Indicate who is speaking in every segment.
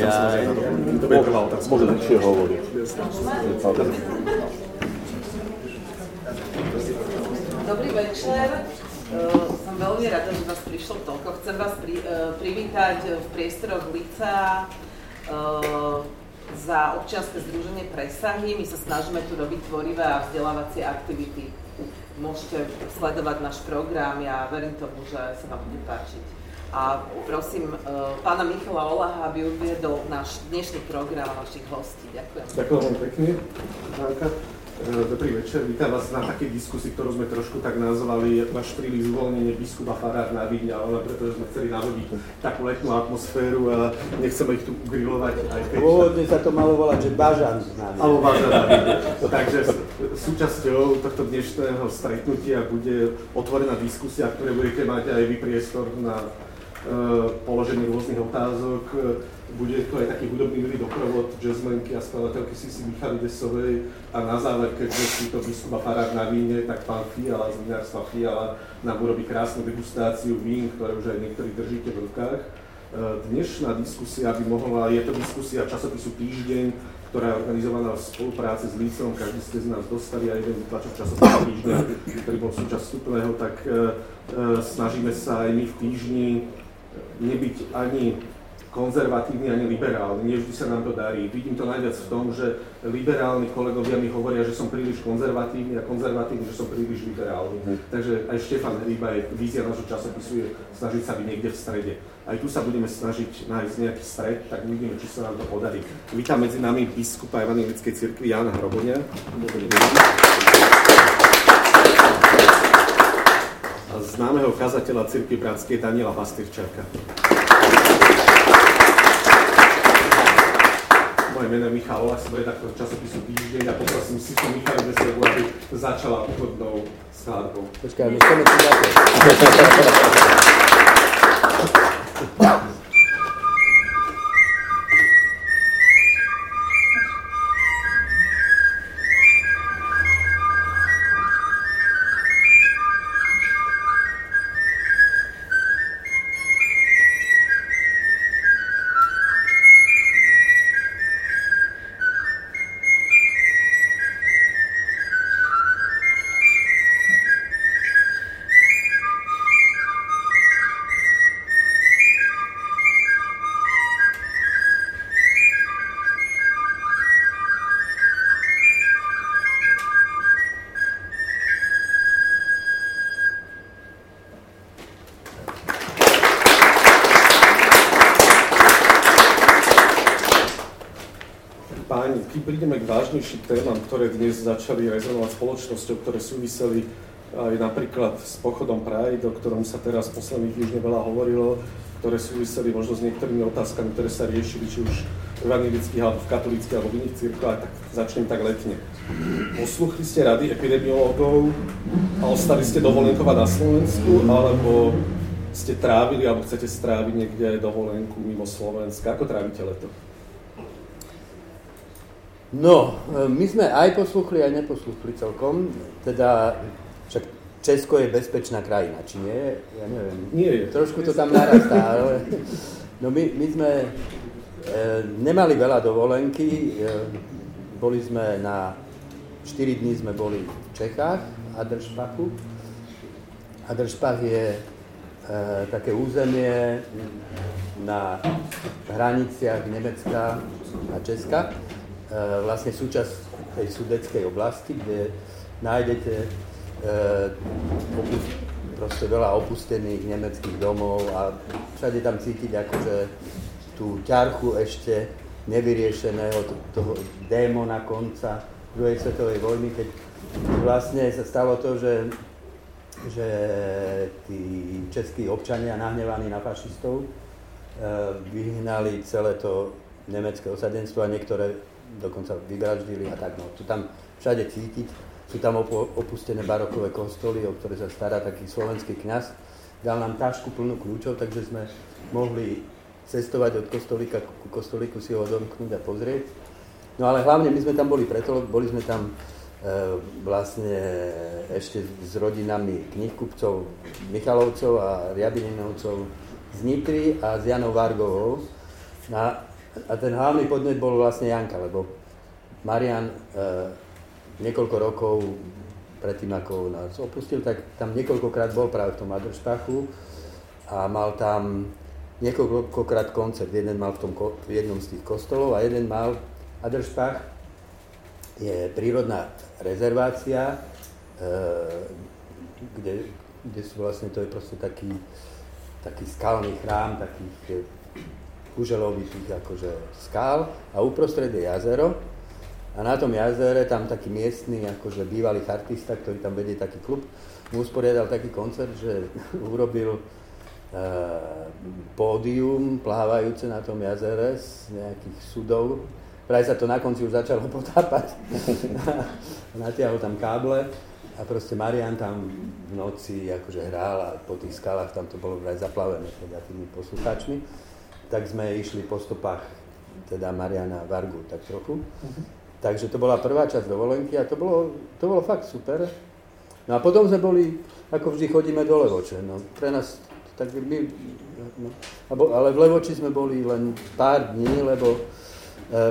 Speaker 1: Ja, ja,
Speaker 2: to bude prvá otázka.
Speaker 1: Môžem lepšie hovoriť.
Speaker 3: Dobrý večer. Uh, som veľmi rada, že vás prišlo toľko. Chcem vás pri, uh, privítať v priestoroch Lica uh, za občianske združenie Presahy. My sa snažíme tu robiť tvorivé a vzdelávacie aktivity. Môžete sledovať náš program, ja verím tomu, že sa vám bude páčiť. A prosím uh, pána Michala Olaha, aby uviedol náš dnešný program a našich hostí. Ďakujem.
Speaker 2: Ďakujem veľmi pekne. Dobrý večer, vítam vás na takej diskusii, ktorú sme trošku tak nazvali náš príliš zvolnenie biskupa farár na Víne, ale pretože sme chceli navodiť takú letnú atmosféru a nechceme ich tu grilovať aj keď...
Speaker 4: Pôvodne sa to malo volať, že Bažan na
Speaker 2: Alebo Bažan na. Takže súčasťou tohto dnešného stretnutia bude otvorená diskusia, ktoré budete mať aj vy priestor na uh, položenie rôznych otázok. Bude to aj taký hudobný milý doprovod jazzmenky a skladateľky Sisi Desovej a na záver, keďže si to biskupa farár na víne, tak pán Fiala z vinárstva Fiala nám urobí krásnu degustáciu vín, ktoré už aj niektorí držíte v rukách. E, dnešná diskusia by mohla, je to diskusia časopisu Týždeň, ktorá je organizovaná v spolupráci s Lícom, každý ste z nás dostali aj jeden tlačok časopisu Týždeň, ktorý bol súčasť vstupného, tak snažíme sa aj my v Týždni nebyť ani konzervatívny ani liberálny. Nie vždy sa nám to darí. Vidím to najviac v tom, že liberálni kolegovia mi hovoria, že som príliš konzervatívny a konzervatívny, že som príliš liberálny. Hmm. Takže aj Štefan Hríba je vízia nášho časopisu je snažiť sa byť niekde v strede. Aj tu sa budeme snažiť nájsť nejaký stred, tak uvidíme, či sa nám to podarí. Vítam medzi nami biskupa Evangelickej cirkvi Jana Hrobonia. A známeho kazateľa cirkvi Bratskej Daniela Pastyrčáka. Moje meno je Michal Olah, som redaktor časopisu Týždeň a poprosím si som Michal Veselovu, aby začala úvodnou skladbou.
Speaker 4: Počkaj, my chceme
Speaker 2: prídeme k vážnejším témam, ktoré dnes začali rezonovať spoločnosťou, ktoré súviseli aj napríklad s pochodom Pride, o ktorom sa teraz posledných týždňoch veľa hovorilo, ktoré súviseli možno s niektorými otázkami, ktoré sa riešili, či už v evangelických, alebo v katolíckých, alebo v iných cirkvách, tak začnem tak letne. Posluchli ste rady epidemiológov a ostali ste dovolenkovať na Slovensku, alebo ste trávili, alebo chcete stráviť niekde dovolenku mimo Slovenska? Ako trávite leto?
Speaker 4: No, e, my sme aj posluchli, aj neposluchli celkom. Teda, však Česko je bezpečná krajina, či nie? Ja neviem.
Speaker 2: Nie je.
Speaker 4: Trošku to tam narastá, ale... No my, my sme e, nemali veľa dovolenky. E, boli sme na... 4 dní sme boli v Čechách, Adršpachu. Adršpach je e, také územie na hraniciach Nemecka a Česka vlastne súčasť tej sudeckej oblasti, kde nájdete e, proste veľa opustených nemeckých domov a všade tam cítiť akože tú ťarchu ešte nevyriešeného toho démona konca druhej svetovej vojny, keď vlastne sa stalo to, že, že tí českí občania nahnevaní na fašistov e, vyhnali celé to nemecké osadenstvo a niektoré dokonca vyvraždili a tak. No, tu tam všade cítiť. Sú tam opustené barokové kostoly, o ktoré sa stará taký slovenský kňaz. Dal nám tašku plnú kľúčov, takže sme mohli cestovať od kostolíka ku kostolíku, si ho odomknúť a pozrieť. No ale hlavne my sme tam boli preto, boli sme tam e, vlastne ešte s rodinami knihkupcov Michalovcov a Riabininovcov z Nitry a s Janou Vargovou. A A ten hlavný podnet bol vlastne Janka, lebo Marian e, niekoľko rokov predtým, ako nás opustil, tak tam niekoľkokrát bol práve v tom Adršpachu a mal tam niekoľkokrát koncert. Jeden mal v, tom, v jednom z tých kostolov a jeden mal Adršpach. Je prírodná rezervácia, e, kde, kde sú vlastne, to je proste taký, taký skalný chrám, takých kuželovitých akože skál a uprostred je jazero a na tom jazere tam taký miestny, akože bývalý artista, ktorý tam vedie taký klub, mu usporiadal taký koncert, že urobil e, pódium plávajúce na tom jazere z nejakých sudov. Práve sa to na konci už začalo potápať. Natiahol tam káble a proste Marian tam v noci akože hral a po tých skalách tam to bolo vraj zaplavené teda tými poslucháčmi. Tak sme išli po stopách teda Mariana Vargu tak trochu. Uh-huh. Takže to bola prvá časť dovolenky a to bolo, to bolo fakt super. No a potom sme boli, ako vždy chodíme do Levoče. No, pre nás, tak my, no, ale v Levoči sme boli len pár dní, lebo e,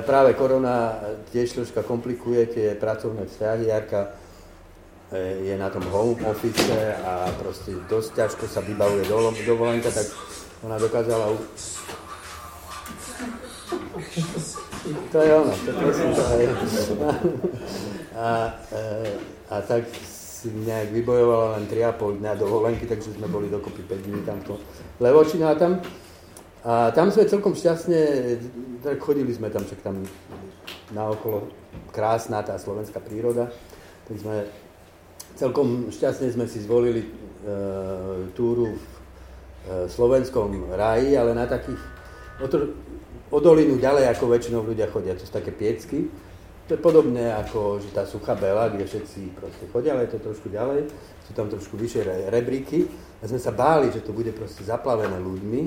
Speaker 4: práve korona tiež troška komplikuje tie pracovné vzťahy. Jarka e, je na tom home office a proste dosť ťažko sa vybavuje dovolenka, tak ona dokázala to je ono, to prosím, to je. A, e, a tak si nejak vybojovala len 3,5 dňa dovolenky, takže sme boli dokopy 5 dní tamto Levočina a tam. A tam sme celkom šťastne, tak chodili sme tam, však tam naokolo krásna tá slovenská príroda, tak sme celkom šťastne sme si zvolili e, túru v e, slovenskom raji, ale na takých, o dolinu ďalej, ako väčšinou ľudia chodia. To sú také piecky. To je podobné ako že tá suchá bela, kde všetci proste chodia, ale je to trošku ďalej. Sú tam trošku vyššie re, rebríky. A sme sa báli, že to bude proste zaplavené ľuďmi,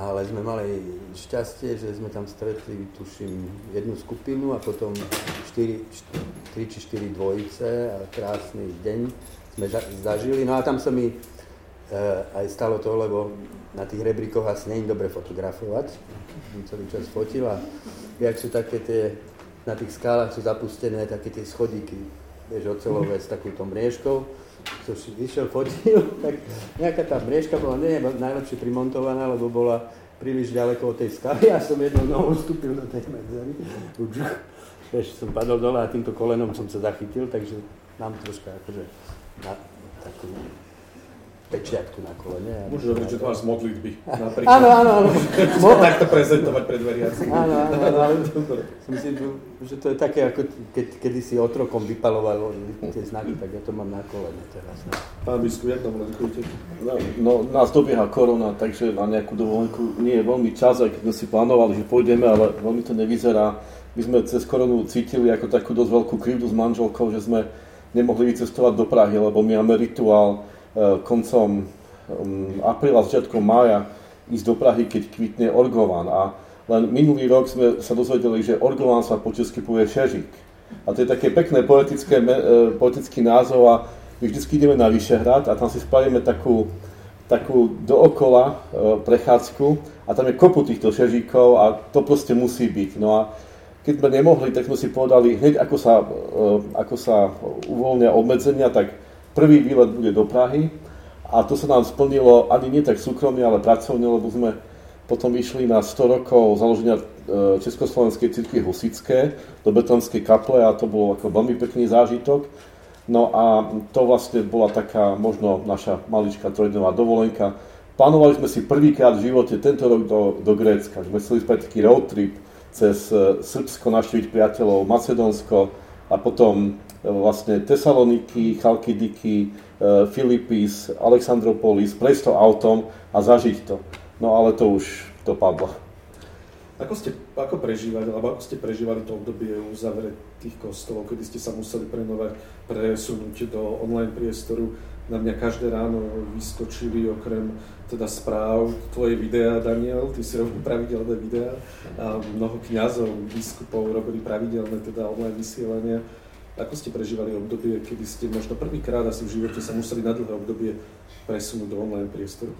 Speaker 4: ale sme mali šťastie, že sme tam stretli, tuším, jednu skupinu a potom 4, 3 či 4 dvojice a krásny deň sme zažili. No a tam sa mi e, aj stalo to, lebo na tých rebríkoch asi nie je dobre fotografovať celý čas fotil a jak sú také tie, na tých skálach sú zapustené také tie schodíky, vieš, ocelové s takouto mriežkou, som si vyšiel, fotil, tak nejaká tá mriežka bola nie najlepšie primontovaná, lebo bola príliš ďaleko od tej skaly a som jednou nohou vstúpil do tej medzery. Vieš, som padol dole a týmto kolenom som sa zachytil, takže mám troška akože na, takú pečiatku na kolene.
Speaker 2: Môžeš hovoriť, že to máš z modlitby,
Speaker 4: napríklad. Áno, áno, áno.
Speaker 2: Takto prezentovať pred veriacimi.
Speaker 4: Áno, áno, áno. Myslím, že to je také, ako keď, kedy si otrokom vypalovalo tie znaky, tak ja to mám na kolene teraz. No.
Speaker 2: Pán biskup, jak tam rozkujete?
Speaker 1: No, no, nás dobieha korona, takže na nejakú dovolenku nie je veľmi čas, aj keď sme si plánovali, že pôjdeme, ale veľmi to nevyzerá. My sme cez koronu cítili ako takú dosť veľkú krivdu s manželkou, že sme nemohli vycestovať do Prahy, lebo my máme rituál, koncom mm, apríla, začiatkom mája ísť do Prahy, keď kvitne Orgovan. A len minulý rok sme sa dozvedeli, že Orgovan sa po česky povie Šežik. A to je také pekné poetické, eh, poetický názov a my vždy ideme na Vyšehrad a tam si spravíme takú, takú dookola eh, prechádzku a tam je kopu týchto šežíkov a to proste musí byť. No a keď sme nemohli, tak sme si povedali, hneď ako sa, ako sa uvoľnia obmedzenia, tak Prvý výlet bude do Prahy a to sa nám splnilo ani nie tak súkromne, ale pracovne, lebo sme potom išli na 100 rokov založenia e, Československej cirkvi Husické do Betonskej kaple a to bol ako veľmi pekný zážitok. No a to vlastne bola taká možno naša maličká trojdňová dovolenka. Plánovali sme si prvýkrát v živote tento rok do, do Grécka. Sme chceli spraviť taký road trip cez e, Srbsko, naštíviť priateľov, Macedónsko a potom vlastne Tesaloniky, Chalkidiky, e, Filipis, Alexandropolis, prejsť to autom a zažiť to. No ale to už dopadlo.
Speaker 2: Ako ste ako prežívali, alebo ako ste prežívali to obdobie uzavretých kostolov, kedy ste sa museli prenovať, presunúť do online priestoru? Na mňa každé ráno vyskočili okrem teda správ tvoje videá, Daniel, ty si robil pravidelné videá a mnoho kňazov, biskupov robili pravidelné teda online vysielania ako ste prežívali obdobie, kedy ste možno prvýkrát asi v živote sa museli na dlhé obdobie presunúť do online priestoru?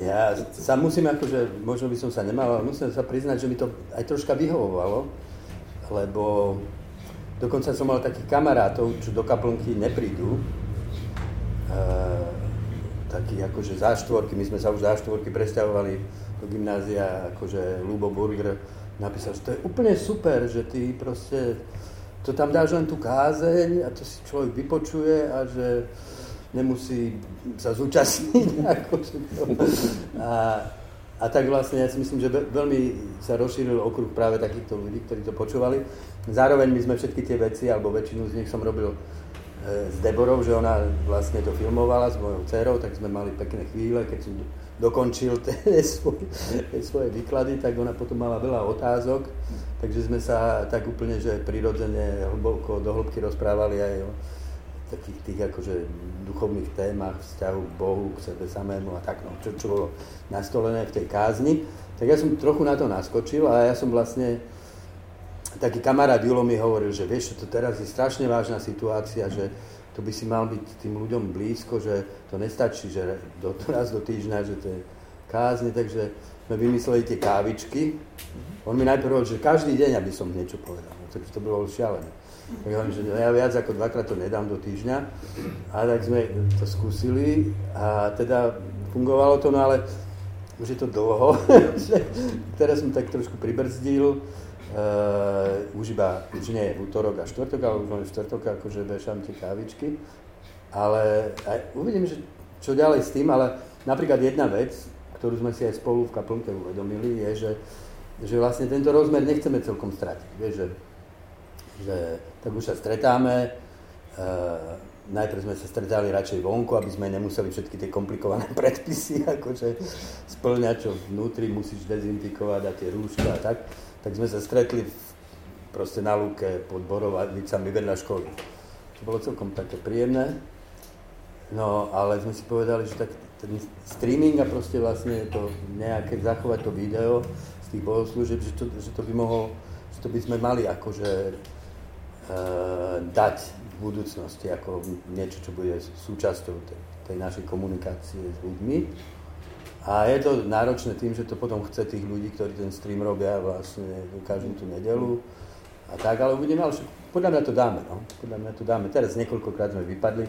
Speaker 4: Ja sa musím akože, možno by som sa nemal, ale musím sa priznať, že mi to aj troška vyhovovalo, lebo dokonca som mal takých kamarátov, čo do kaplnky neprídu, e, takí akože záštvorky, my sme sa už záštvorky presťahovali do gymnázia, akože Lubo Burger napísal, že to je úplne super, že ty proste to tam dáš len tú kázeň a to si človek vypočuje a že nemusí sa zúčastniť. a, a tak vlastne ja si myslím, že veľmi sa rozšíril okruh práve takýchto ľudí, ktorí to počúvali. Zároveň my sme všetky tie veci, alebo väčšinu z nich som robil e, s Deborou, že ona vlastne to filmovala s mojou dcerou, tak sme mali pekné chvíle, keď som dokončil tie svoje, tie svoje výklady, tak ona potom mala veľa otázok, takže sme sa tak úplne, že prirodzene hlboko do hĺbky rozprávali aj o takých tých akože duchovných témach, vzťahu k Bohu, k sebe samému a tak, no, čo, čo bolo nastolené v tej kázni. Tak ja som trochu na to naskočil a ja som vlastne, taký kamarát Julo mi hovoril, že vieš, to teraz je strašne vážna situácia, že to by si mal byť tým ľuďom blízko, že to nestačí, že do, raz do týždňa, že to je kázni, takže sme vymysleli tie kávičky. On mi najprv hovoril, že každý deň, aby som niečo povedal. No, takže to bolo šialené. Tak hovorím, že ja viac ako dvakrát to nedám do týždňa. A tak sme to skúsili a teda fungovalo to, no ale už je to dlho, teraz som tak trošku pribrzdil. Uh, už iba, už nie v útorok a štvrtok, ale už len štvrtok akože vešam tie kávičky. Ale aj, uvidím, že čo ďalej s tým, ale napríklad jedna vec, ktorú sme si aj spolu v kaplnke uvedomili, je, že, že vlastne tento rozmer nechceme celkom stratiť. Vieš, že že tak už sa stretáme, uh, najprv sme sa stretali radšej vonku, aby sme nemuseli všetky tie komplikované predpisy, akože splňať, čo vnútri musíš dezinfikovať a tie rúška a tak. Tak sme sa stretli v, proste na lúke pod Borovicami vedľa školy. To bolo celkom také príjemné. No, ale sme si povedali, že tak ten streaming a proste vlastne to nejaké zachovať to video z tých bohoslúžieb, že to, že to by mohol, že to by sme mali akože Eh, dať v budúcnosti ako niečo, čo bude súčasťou tej, tej našej komunikácie s ľuďmi. A je to náročné tým, že to potom chce tých ľudí, ktorí ten stream robia vlastne každú tú nedelu a tak, ale uvidíme, ale podľa mňa to dáme, no. Podľa mňa to dáme. Teraz niekoľkokrát sme vypadli.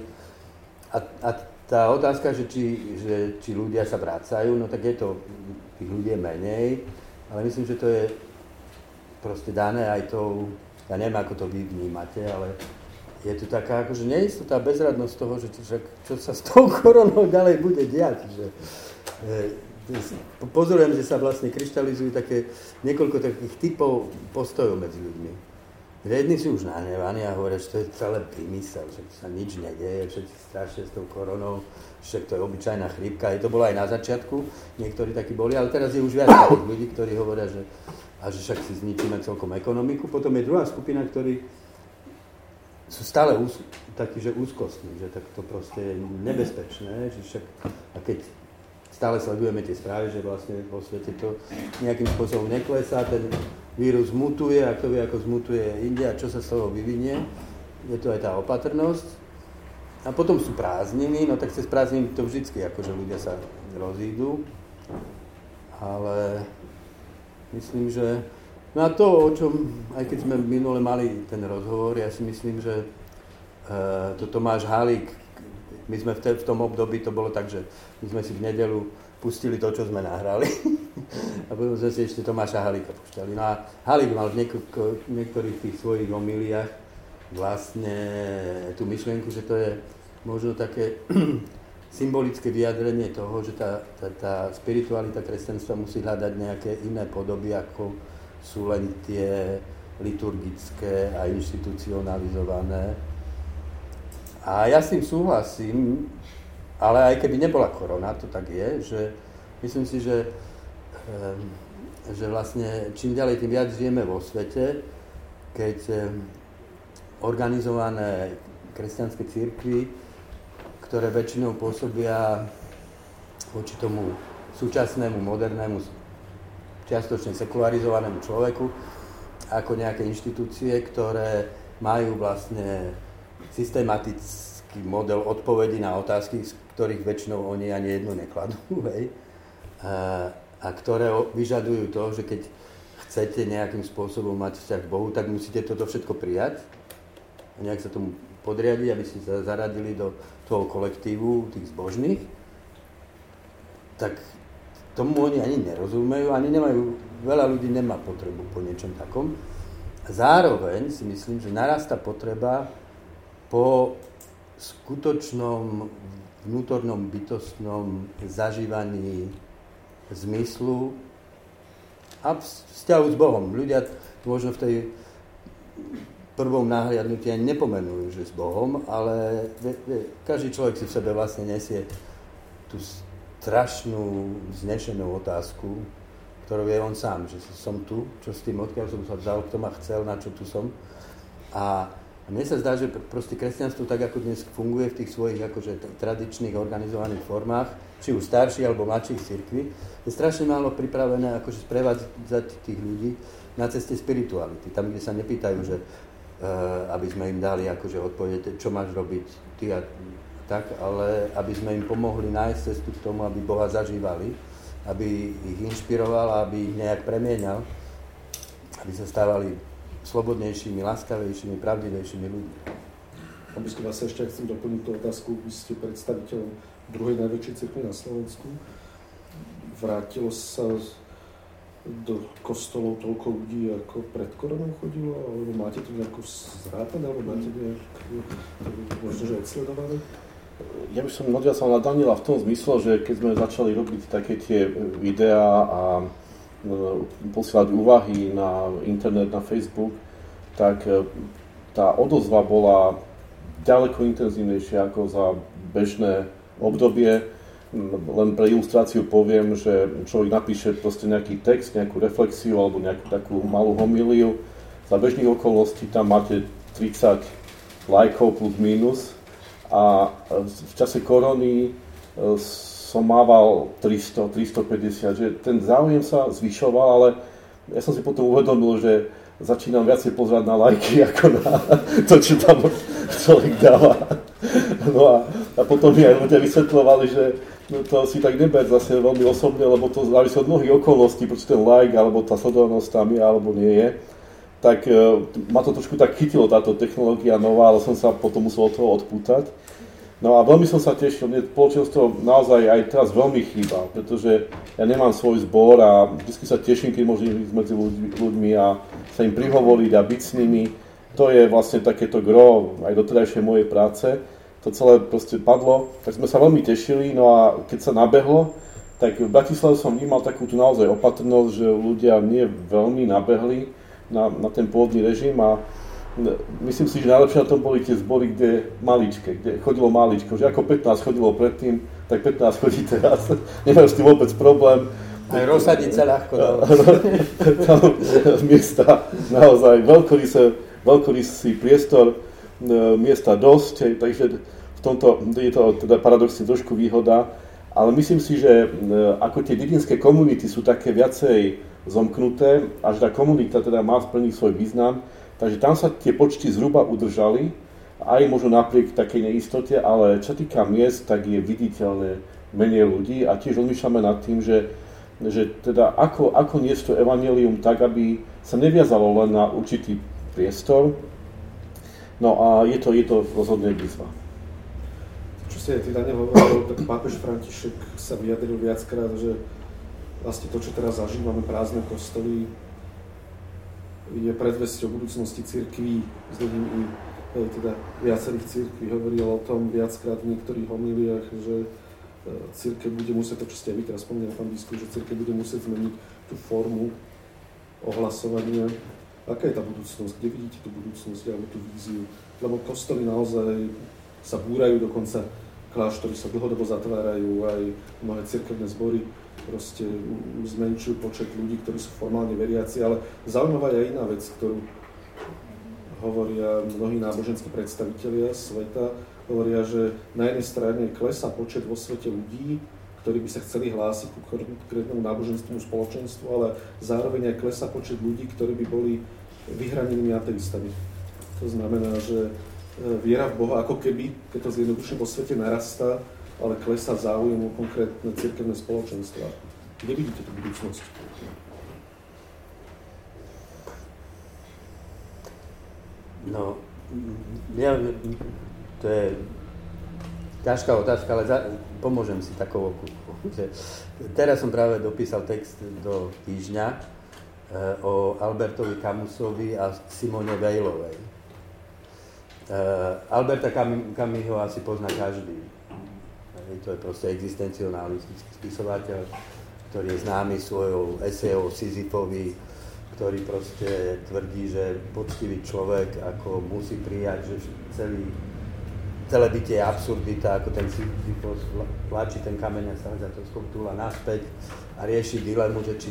Speaker 4: A, a tá otázka, že či, že či ľudia sa vracajú, no tak je to, tých ľudí je menej, ale myslím, že to je proste dané aj tou ja neviem, ako to vy vnímate, ale je tu taká akože neistotá bezradnosť toho, že, že čo sa s tou koronou ďalej bude diať. Že, e, pozorujem, že sa vlastne kryštalizujú také, niekoľko takých typov postojov medzi ľuďmi. Jedni sú už nahnevaní a hovoria, že to je celé vymysel, že sa nič nedieje, všetci strašne s tou koronou, že to je obyčajná chrípka. I to bolo aj na začiatku, niektorí takí boli, ale teraz je už viac ľudí, ktorí hovoria, že a že však si zničíme celkom ekonomiku. Potom je druhá skupina, ktorí sú stále ús, takí, že úzkostní, že tak to proste je nebezpečné, že však, a keď stále sledujeme tie správy, že vlastne vo svete to nejakým spôsobom neklesá, ten vírus mutuje, a kto vie, ako zmutuje India, čo sa z toho vyvinie, je to aj tá opatrnosť. A potom sú prázdniny, no tak cez prázdniny to vždycky, akože ľudia sa rozídu, ale myslím, že na to, o čom, aj keď sme minule mali ten rozhovor, ja si myslím, že uh, to Tomáš Halík, my sme v, te, v tom období, to bolo tak, že my sme si v nedelu pustili to, čo sme nahrali a potom sme si ešte Tomáša Halíka pušťali. No a Halík mal v niekoľko, niektorých tých svojich omiliach vlastne tú myšlienku, že to je možno také symbolické vyjadrenie toho, že tá, tá, tá spiritualita kresťanstva musí hľadať nejaké iné podoby, ako sú len tie liturgické a institucionalizované. A ja s tým súhlasím, ale aj keby nebola korona, to tak je, že myslím si, že, ehm, že vlastne čím ďalej, tým viac žijeme vo svete, keď ehm, organizované kresťanské církvy ktoré väčšinou pôsobia voči tomu súčasnému, modernému, čiastočne sekularizovanému človeku, ako nejaké inštitúcie, ktoré majú vlastne systematický model odpovedí na otázky, z ktorých väčšinou oni ani jednu nekladú. Hej. a, a ktoré vyžadujú to, že keď chcete nejakým spôsobom mať vzťah k Bohu, tak musíte toto všetko prijať a nejak sa tomu podriadiť, aby ste sa zaradili do toho kolektívu tých zbožných, tak tomu oni ani nerozumejú, ani nemajú, veľa ľudí nemá potrebu po niečom takom. Zároveň si myslím, že narastá potreba po skutočnom vnútornom bytostnom zažívaní zmyslu a vzťahu s Bohom. Ľudia možno v tej prvom náhliadnutí ani nepomenujú, že s Bohom, ale každý človek si v sebe vlastne nesie tú strašnú, znešenú otázku, ktorú vie on sám, že som tu, čo s tým, odkiaľ som sa vzal, kto ma chcel, na čo tu som. A mne sa zdá, že proste kresťanstvo tak, ako dnes funguje v tých svojich akože tradičných organizovaných formách, či už starších alebo mladších cirkví, je strašne málo pripravené akože sprevádzať tých ľudí na ceste spirituality. Tam, kde sa nepýtajú, že uh, aby sme im dali akože odpovedať, čo máš robiť ty a tak, ale aby sme im pomohli nájsť cestu k tomu, aby Boha zažívali aby ich inšpiroval, aby ich nejak premienal, aby sa stávali slobodnejšími, láskavejšími, pravdivejšími ľuďmi.
Speaker 2: Aby som vás ešte chcem doplniť tú otázku, vy ste predstaviteľom druhej najväčšej cirkvi na Slovensku. Vrátilo sa do kostolov toľko ľudí, ako pred koronou chodilo, alebo máte tu nejakú zrátané, alebo máte nejakú, možno, že odsledované?
Speaker 1: Ja by som nadviazal na Daniela v tom zmysle, že keď sme začali robiť také tie videá a e, posielať úvahy na internet, na Facebook, tak e, tá odozva bola ďaleko intenzívnejšia ako za bežné obdobie. Len pre ilustráciu poviem, že človek napíše proste nejaký text, nejakú reflexiu alebo nejakú takú malú homíliu. Za bežných okolností tam máte 30 lajkov plus minus, a v čase korony e, som mával 300, 350, že ten záujem sa zvyšoval, ale ja som si potom uvedomil, že začínam viacej pozerať na lajky, ako na to, čo tam človek dáva. No a, a potom mi aj ľudia vysvetľovali, že no to si tak neber zase veľmi osobne, lebo to závisí od mnohých okolností, prečo ten like, alebo tá sledovanosť tam je, alebo nie je tak uh, ma to trošku tak chytilo táto technológia nová, ale som sa potom musel od toho odpútať. No a veľmi som sa tešil, mne spoločenstvo naozaj aj teraz veľmi chýba, pretože ja nemám svoj zbor a vždy sa teším, keď môžem ísť medzi ľuďmi a sa im prihovoriť a byť s nimi. To je vlastne takéto gro aj doterajšej mojej práce. To celé proste padlo, tak sme sa veľmi tešili, no a keď sa nabehlo, tak v Bratislave som vnímal takú tu naozaj opatrnosť, že ľudia nie veľmi nabehli, na, na ten pôvodný režim a myslím si, že najlepšie na tom boli tie zbory, kde maličke, kde chodilo maličko, že ako 15 chodilo predtým, tak 15 chodí teraz. Nemajú s tým vôbec problém.
Speaker 4: Aj rozsadiť sa ľahko.
Speaker 1: Tam miesta naozaj veľkorysý, veľkorysý priestor, e, miesta dosť, takže v tomto je to teda paradoxne trošku výhoda, ale myslím si, že e, ako tie dedinské komunity sú také viacej zomknuté, až tá komunita teda má splniť svoj význam, takže tam sa tie počty zhruba udržali, aj možno napriek takej neistote, ale čo týka miest, tak je viditeľné menej ľudí a tiež rozmýšľame nad tým, že, že teda ako, ako niesť to evanelium tak, aby sa neviazalo len na určitý priestor. No a je to, je to rozhodne výzva.
Speaker 2: Čo si aj ty, Daniel, hovoril, tak pápež František sa vyjadril viackrát, že vlastne to, čo teraz zažívame, prázdne kostoly, je predvesťou budúcnosti cirkví, zhodím i teda viacerých cirkví hovoril o tom viackrát v niektorých homíliách, že e, církev bude musieť, to čo ste vy teraz spomínali, pán biskup, že církev bude musieť zmeniť tú formu ohlasovania. Aká je tá budúcnosť? Kde vidíte tú budúcnosť alebo tú víziu? Lebo kostoly naozaj sa búrajú, dokonca kláštory sa dlhodobo zatvárajú, aj mnohé cirkevné zbory proste zmenšujú počet ľudí, ktorí sú formálne veriaci, ale zaujímavá je iná vec, ktorú hovoria mnohí náboženskí predstavitelia sveta, hovoria, že na jednej strane klesá počet vo svete ľudí, ktorí by sa chceli hlásiť ku konkrétnemu náboženskému spoločenstvu, ale zároveň aj klesá počet ľudí, ktorí by boli vyhranenými ateistami. To znamená, že e, viera v Boha ako keby, keď to zjednoduším, vo svete narastá, ale klesá záujem o konkrétne cirkevné spoločenstva.
Speaker 1: Kde vidíte tú budúcnosť?
Speaker 4: No, ja, to je ťažká otázka, ale za, pomôžem si takovou. Teraz som práve dopísal text do týždňa e, o Albertovi Camusovi a Simone Vejlovej. E, Alberta Camusho asi pozná každý. To je proste existencionalistický spisovateľ, ktorý je známy svojou esejou Sisyfovi, ktorý proste tvrdí, že poctivý človek ako musí prijať, že celý, celé bytie je absurdita, ako ten Sisyfos vláči ten kameň a sa to skoptúla naspäť a rieši dilemu, že či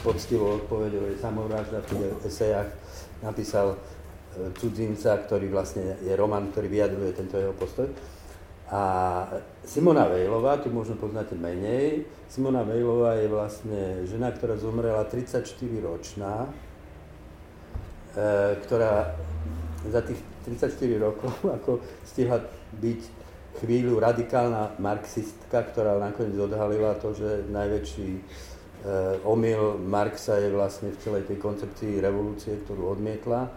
Speaker 4: poctivo odpovedou je samovražda v tých esejách napísal e, cudzinca, ktorý vlastne je roman, ktorý vyjadruje tento jeho postoj. A Simona Vejlová, tu možno poznáte menej, Simona Vejlová je vlastne žena, ktorá zomrela 34 ročná, e, ktorá za tých 34 rokov ako stihla byť chvíľu radikálna marxistka, ktorá nakoniec odhalila to, že najväčší e, omyl Marxa je vlastne v celej tej koncepcii revolúcie, ktorú odmietla.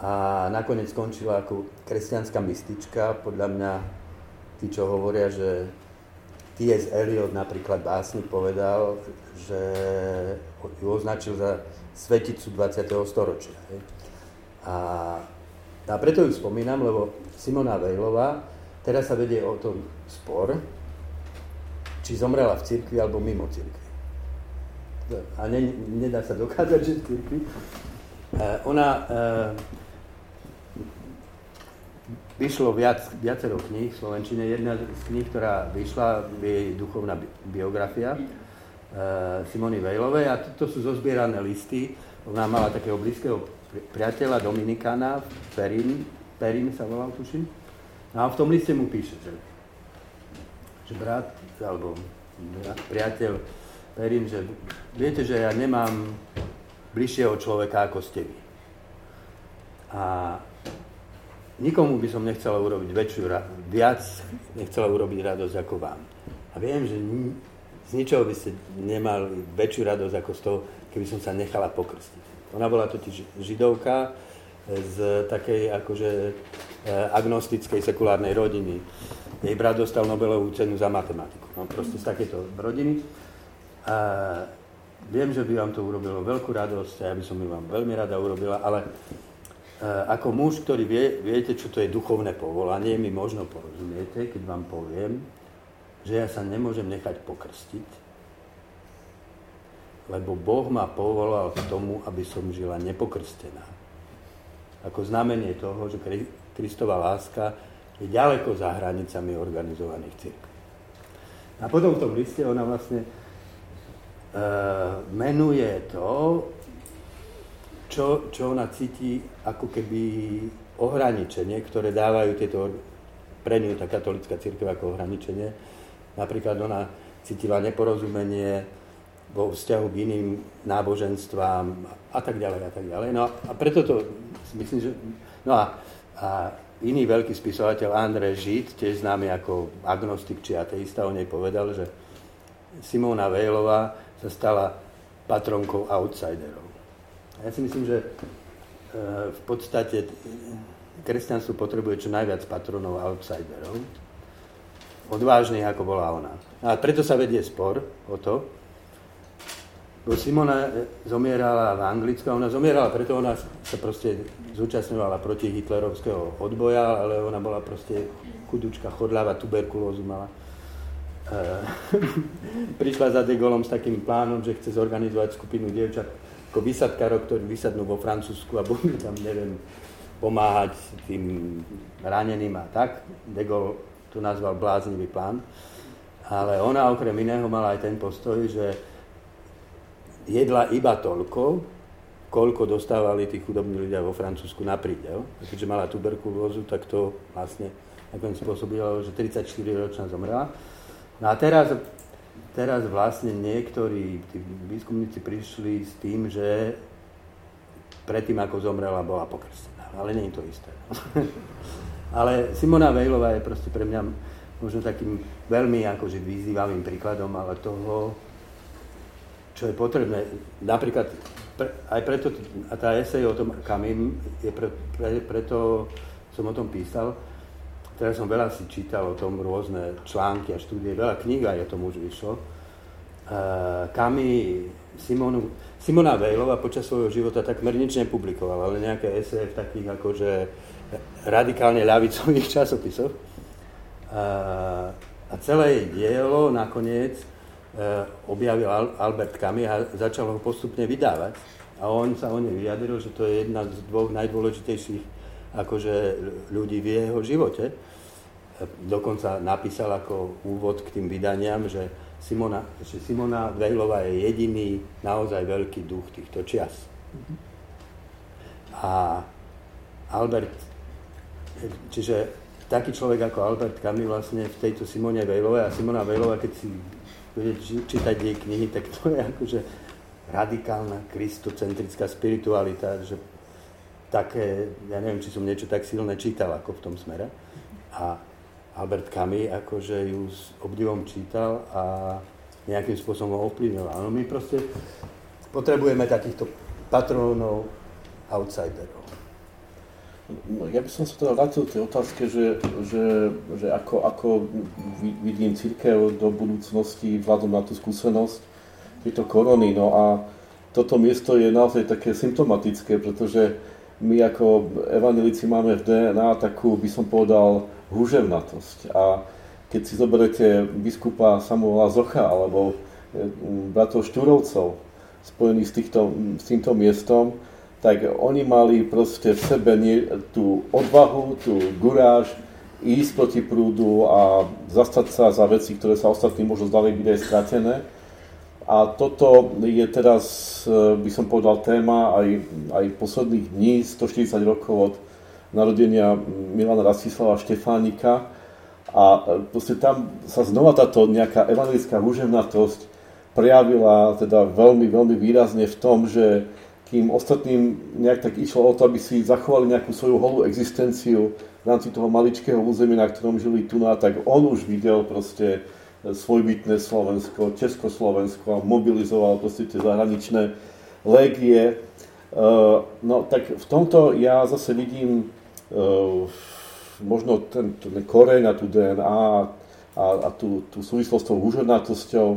Speaker 4: A nakoniec skončila ako kresťanská mystička. Podľa mňa tí, čo hovoria, že T.S. Eliot napríklad básni povedal, že ju označil za sveticu 20. storočia. A, a preto ju spomínam, lebo Simona Vejlová, teraz sa vedie o tom spor, či zomrela v cirkvi alebo mimo cirkvi. A ne, nedá sa dokázať, že v cirkvi. Ona vyšlo viac, viacero kníh v Slovenčine. Jedna z kníh, ktorá vyšla, je jej duchovná biografia e, Simony Vejlovej a to, to sú zozbierané listy. Ona mala takého blízkeho priateľa Dominikána, Perin, Perin sa volal, tuším. No a v tom liste mu píše, že, že brat, alebo brat, priateľ Perin, že viete, že ja nemám bližšieho človeka ako ste vy. A nikomu by som nechcela urobiť väčšiu, viac nechcela urobiť radosť ako vám. A viem, že z ničoho by ste nemali väčšiu radosť ako z toho, keby som sa nechala pokrstiť. Ona bola totiž židovka z takej akože eh, agnostickej sekulárnej rodiny. Jej brat dostal Nobelovú cenu za matematiku. No proste z takéto rodiny. A viem, že by vám to urobilo veľkú radosť a ja by som ju vám veľmi rada urobila, ale E, ako muž, ktorý vie, viete, čo to je duchovné povolanie, mi možno porozumiete, keď vám poviem, že ja sa nemôžem nechať pokrstiť, lebo Boh ma povolal k tomu, aby som žila nepokrstená. Ako znamenie toho, že Kristova láska je ďaleko za hranicami organizovaných církví. A potom v tom liste ona vlastne e, menuje to, čo, čo ona cíti ako keby ohraničenie, ktoré dávajú tieto, pre ňu tá katolická církev ako ohraničenie. Napríklad ona cítila neporozumenie vo vzťahu k iným náboženstvám a tak ďalej a tak ďalej. No a preto to myslím, že... No a, a iný veľký spisovateľ André Žid, tiež známy ako agnostik či ateista, o nej povedal, že Simona Vejlová sa stala patronkou outsiderov. Ja si myslím, že e, v podstate kresťanstvo potrebuje čo najviac patronov a outsiderov, odvážnych, ako bola ona. A preto sa vedie spor o to, bo Simona zomierala v Anglicku ona zomierala, preto ona sa proste zúčastňovala proti hitlerovského odboja, ale ona bola proste chudučka, chodláva, tuberkulózu mala. E, prišla za De s takým plánom, že chce zorganizovať skupinu dievčat ako vysadkárov, ktorí vysadnú vo Francúzsku a budú tam, neviem, pomáhať tým raneným a tak. De Gaulle to nazval bláznivý plán. Ale ona okrem iného mala aj ten postoj, že jedla iba toľko, koľko dostávali tí chudobní ľudia vo Francúzsku na prídel. Keďže mala tuberkulózu, tak to vlastne nakoniec spôsobilo, že 34 ročná zomrela. No a teraz teraz vlastne niektorí tí výskumníci prišli s tým, že predtým, ako zomrela, bola pokrstená. Ale nie je to isté. ale Simona Vejlová je proste pre mňa možno takým veľmi akože vyzývavým príkladom, ale toho, čo je potrebné. Napríklad pre, aj preto, a tá esej o tom Kamim, je pre, pre, preto som o tom písal. Teraz som veľa si čítal o tom rôzne články a štúdie, veľa kníh aj o tom už vyšlo. Uh, Kami Simonu, Simona Vejlova počas svojho života takmer nič nepublikovala, ale nejaké eseje v takých akože radikálne ľavicových časopisoch. Uh, a celé jej dielo nakoniec uh, objavil Albert Camus a začal ho postupne vydávať. A on sa o nej vyjadril, že to je jedna z dvoch najdôležitejších akože, ľudí v jeho živote. Dokonca napísal ako úvod k tým vydaniam, že Simona, že Simona Vejlová je jediný naozaj veľký duch týchto čias. A Albert, čiže taký človek ako Albert Camus vlastne v tejto Simone Vejlovej a Simona Vejlová, keď si bude čítať jej knihy, tak to je akože radikálna kristocentrická spiritualita, že také, ja neviem, či som niečo tak silné čítal ako v tom smere. A Albert Camus akože ju s obdivom čítal a nejakým spôsobom ho ovplyvnil. Áno, my proste potrebujeme takýchto patrónov outsiderov.
Speaker 1: No, ja by som sa teda vrátil tej otázke, že, že, že ako, ako vidím církev do budúcnosti vzhľadom na tú skúsenosť tejto korony. No a toto miesto je naozaj také symptomatické, pretože my ako evanelici máme v DNA takú, by som povedal, húževnatosť. A keď si zoberete biskupa Samuela Zocha alebo mm, bratov Štúrovcov spojených s, týchto, s týmto miestom, tak oni mali proste v sebe tú odvahu, tú guráž, ísť proti prúdu a zastať sa za veci, ktoré sa ostatní možno zdali byť aj stratené. A toto je teraz, e, by som povedal, téma aj, aj posledných dní, 140 rokov od narodenia Milana Rastislava Štefánika. A e, proste tam sa znova táto nejaká evangelická húževnatosť prejavila teda veľmi, veľmi výrazne v tom, že kým ostatným nejak tak išlo o to, aby si zachovali nejakú svoju holú existenciu v rámci toho maličkého územia, na ktorom žili tu, tak on už videl proste svojbytné Slovensko, Československo a mobilizoval proste tie zahraničné légie. E, no tak v tomto ja zase vidím e, možno ten, ten koreň a tú DNA a, a tú, tú súvislosť s tou húžodnátosťou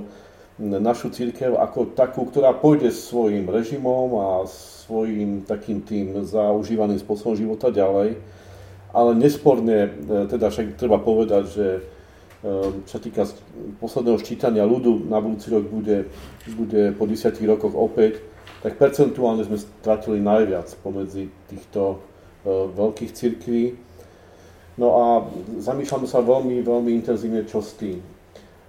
Speaker 1: našu církev ako takú, ktorá pôjde svojim režimom a svojim takým tým zaužívaným spôsobom života ďalej. Ale nesporne, e, teda však treba povedať, že čo sa týka posledného ščítania ľudu, na budúci rok bude, bude po 10 rokoch opäť, tak percentuálne sme stratili najviac pomedzi týchto uh, veľkých cirkví. No a zamýšľame sa veľmi, veľmi intenzívne, čo s tým.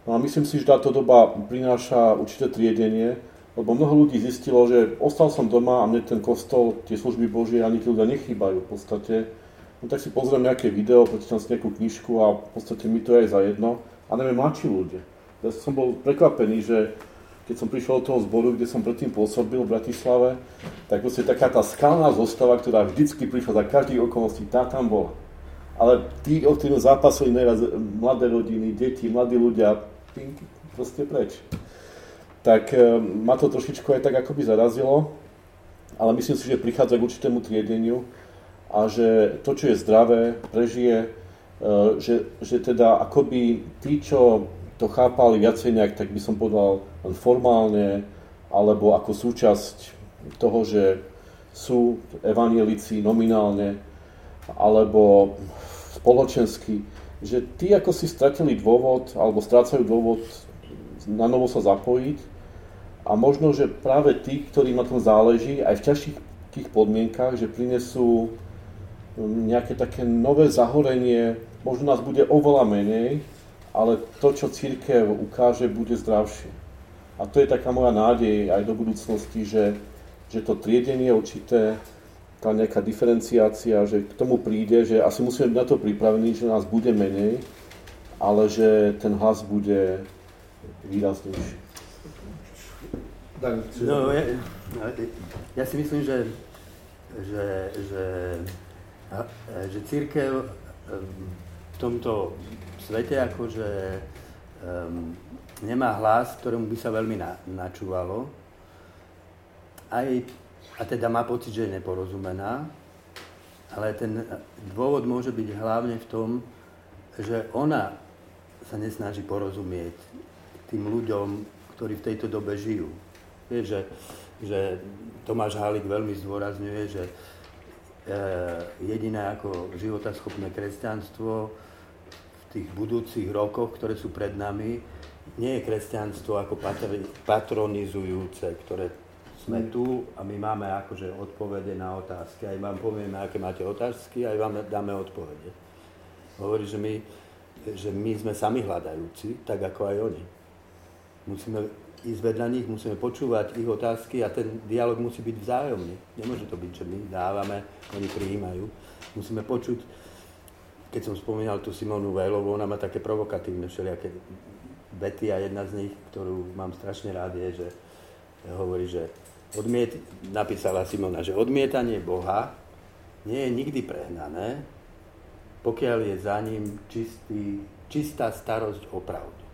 Speaker 1: No a myslím si, že táto doba prináša určité triedenie, lebo mnoho ľudí zistilo, že ostal som doma a mne ten kostol, tie služby Božie ani tí ľudia nechýbajú v podstate no tak si pozriem nejaké video, prečítam si nejakú knižku a v podstate mi to je aj za jedno. A neviem, mladší ľudia. Ja som bol prekvapený, že keď som prišiel do toho zboru, kde som predtým pôsobil v Bratislave, tak proste taká tá skalná zostava, ktorá vždycky prišla za každých okolností, tá tam bola. Ale tí, o ktorým zápasili najviac mladé rodiny, deti, mladí ľudia, pinky, proste preč. Tak e, ma to trošičku aj tak akoby zarazilo, ale myslím si, že prichádza k určitému triedeniu a že to, čo je zdravé, prežije, e, že, že teda akoby tí, čo to chápali viacej nejak, tak by som povedal len formálne, alebo ako súčasť toho, že sú evanielici nominálne, alebo spoločensky, že tí ako si stratili dôvod, alebo strácajú dôvod na novo sa zapojiť a možno, že práve tí, ktorým na tom záleží, aj v ťažkých podmienkach, že prinesú nejaké také nové zahorenie, možno nás bude oveľa menej, ale to, čo církev ukáže, bude zdravšie. A to je taká moja nádej aj do budúcnosti, že, že to triedenie určité, tá nejaká diferenciácia, že k tomu príde, že asi musíme byť na to pripravení, že nás bude menej, ale že ten hlas bude výraznejší.
Speaker 4: No, ja, ja si myslím, že, že, že že církev v tomto svete akože um, nemá hlas, ktorému by sa veľmi na, načúvalo. Aj, a teda má pocit, že je neporozumená. Ale ten dôvod môže byť hlavne v tom, že ona sa nesnaží porozumieť tým ľuďom, ktorí v tejto dobe žijú. Vieš, že, že Tomáš Hálik veľmi zdôrazňuje, že e, jediné ako životaschopné kresťanstvo v tých budúcich rokoch, ktoré sú pred nami, nie je kresťanstvo ako patronizujúce, ktoré sme tu a my máme akože odpovede na otázky. Aj vám povieme, aké máte otázky, aj vám dáme odpovede. Hovorí, že my, že my sme sami hľadajúci, tak ako aj oni. Musíme ísť vedľa nich, musíme počúvať ich otázky a ten dialog musí byť vzájomný. Nemôže to byť, že my dávame, oni prijímajú. Musíme počuť, keď som spomínal tú Simonu Vejlovú, ona má také provokatívne všelijaké vety a jedna z nich, ktorú mám strašne rád, je, že hovorí, že odmiet, napísala Simona, že odmietanie Boha nie je nikdy prehnané, pokiaľ je za ním čistý, čistá starosť o pravdu.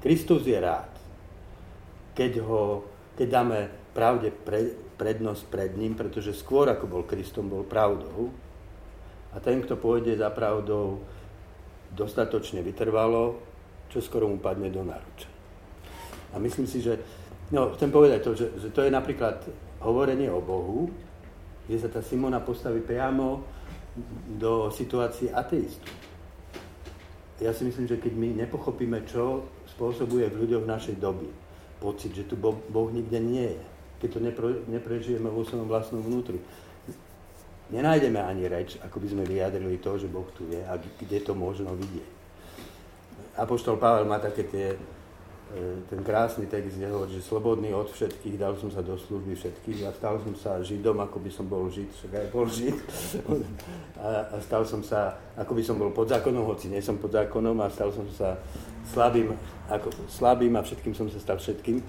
Speaker 4: Kristus je rád, keď, ho, keď dáme pravde pre, prednosť pred ním, pretože skôr ako bol Kristom, bol pravdou. A ten, kto pôjde za pravdou dostatočne vytrvalo, čo skoro mu padne do náruča. A myslím si, že, no, chcem povedať to, že, že to je napríklad hovorenie o Bohu, kde sa tá Simona postaví priamo do situácie ateistu. Ja si myslím, že keď my nepochopíme, čo spôsobuje v ľuďoch našej doby, pocit, že tu Boh, boh nikde nie je. Keď to nepro, neprežijeme vo svojom vlastnom vnútri. Nenájdeme ani reč, ako by sme vyjadrili to, že Boh tu je a kde to možno vidieť. Apoštol Pavel má také tie ten krásny text, kde hovorí, že slobodný od všetkých, dal som sa do služby všetkých a stal som sa Židom, ako by som bol Žid, však aj bol Žid. A, a stal som sa, ako by som bol pod zákonom, hoci nie som pod zákonom a stal som sa slabým, ako, slabým a všetkým som sa stal všetkým.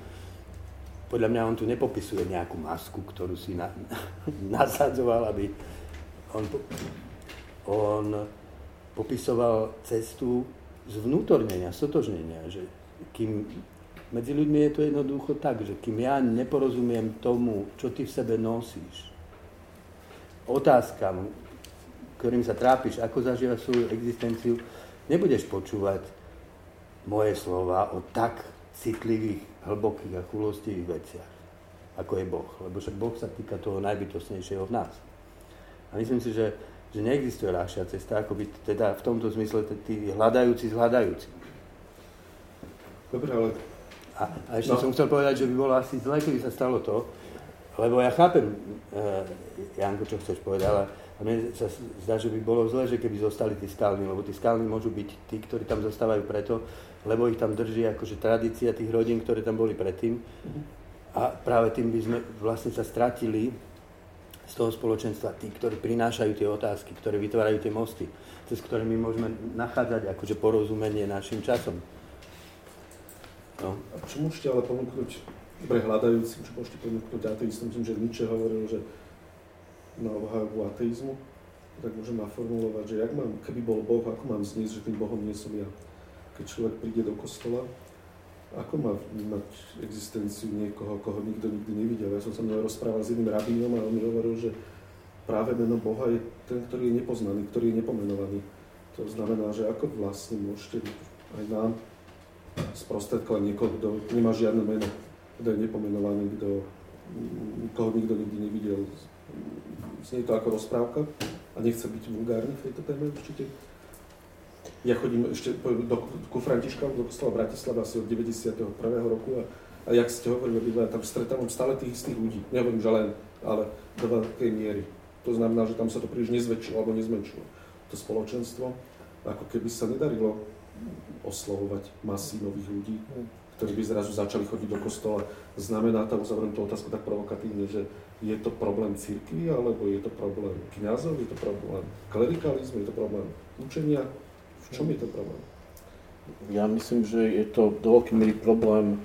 Speaker 4: Podľa mňa on tu nepopisuje nejakú masku, ktorú si na, nasadzoval, aby on, on popisoval cestu zvnútornenia, stotožnenia, že kým medzi ľuďmi je to jednoducho tak, že kým ja neporozumiem tomu, čo ty v sebe nosíš, otázkam, ktorým sa trápiš, ako zažívaš svoju existenciu, nebudeš počúvať moje slova o tak citlivých, hlbokých a chulostivých veciach, ako je Boh. Lebo však Boh sa týka toho najbytostnejšieho v nás. A myslím si, že, že neexistuje ľahšia cesta, ako byť teda v tomto zmysle tí hľadajúci s hľadajúcimi.
Speaker 2: Dobre, ale...
Speaker 4: A, a ešte no. som chcel povedať, že by bolo asi zle, keby sa stalo to, lebo ja chápem, uh, Janko, čo chceš povedať, ale a mne sa zdá, že by bolo zle, že keby zostali tí skalní, lebo tí skalní môžu byť tí, ktorí tam zostávajú preto, lebo ich tam drží akože tradícia tých rodín, ktoré tam boli predtým. A práve tým by sme vlastne sa stratili z toho spoločenstva tí, ktorí prinášajú tie otázky, ktorí vytvárajú tie mosty, cez ktoré my môžeme nachádzať akože porozumenie našim časom.
Speaker 2: No. A čo môžete ale ponúknuť pre hľadajúcim, čo môžete ponúknuť ateistom, myslím, že Nietzsche hovoril, že na obhajobu ateizmu, tak môžem naformulovať, že jak mám, keby bol Boh, ako mám zniesť, že tým Bohom nie som ja. Keď človek príde do kostola, ako má vnímať existenciu niekoho, koho nikto nikdy nevidel. Ja som sa mnou rozprával s jedným rabínom a on mi hovoril, že práve meno Boha je ten, ktorý je nepoznaný, ktorý je nepomenovaný. To znamená, že ako vlastne môžete aj nám sprostredkovať niekoho, kto nemá žiadne meno, kto je nepomenovaný, kto, koho nikto nikdy nevidel. Znie to ako rozprávka a nechce byť vulgárny v tejto téme určite. Ja chodím ešte do, ku Františkám do kostola Bratislava asi od 91. roku a, a jak ste hovorili, ja tam stretávam stále tých istých ľudí. Nehovorím, že len, ale do veľkej miery. To znamená, že tam sa to príliš nezväčšilo alebo nezmenšilo. To spoločenstvo, ako keby sa nedarilo oslovovať masy nových ľudí, ktorí by zrazu začali chodiť do kostola. Znamená to, uzavriem tú otázku tak provokatívne, že je to problém cirkvi, alebo je to problém kňazov, je to problém klerikalizmu, je to problém učenia? V čom je to problém?
Speaker 1: Ja myslím, že je to do veľkej miery problém e,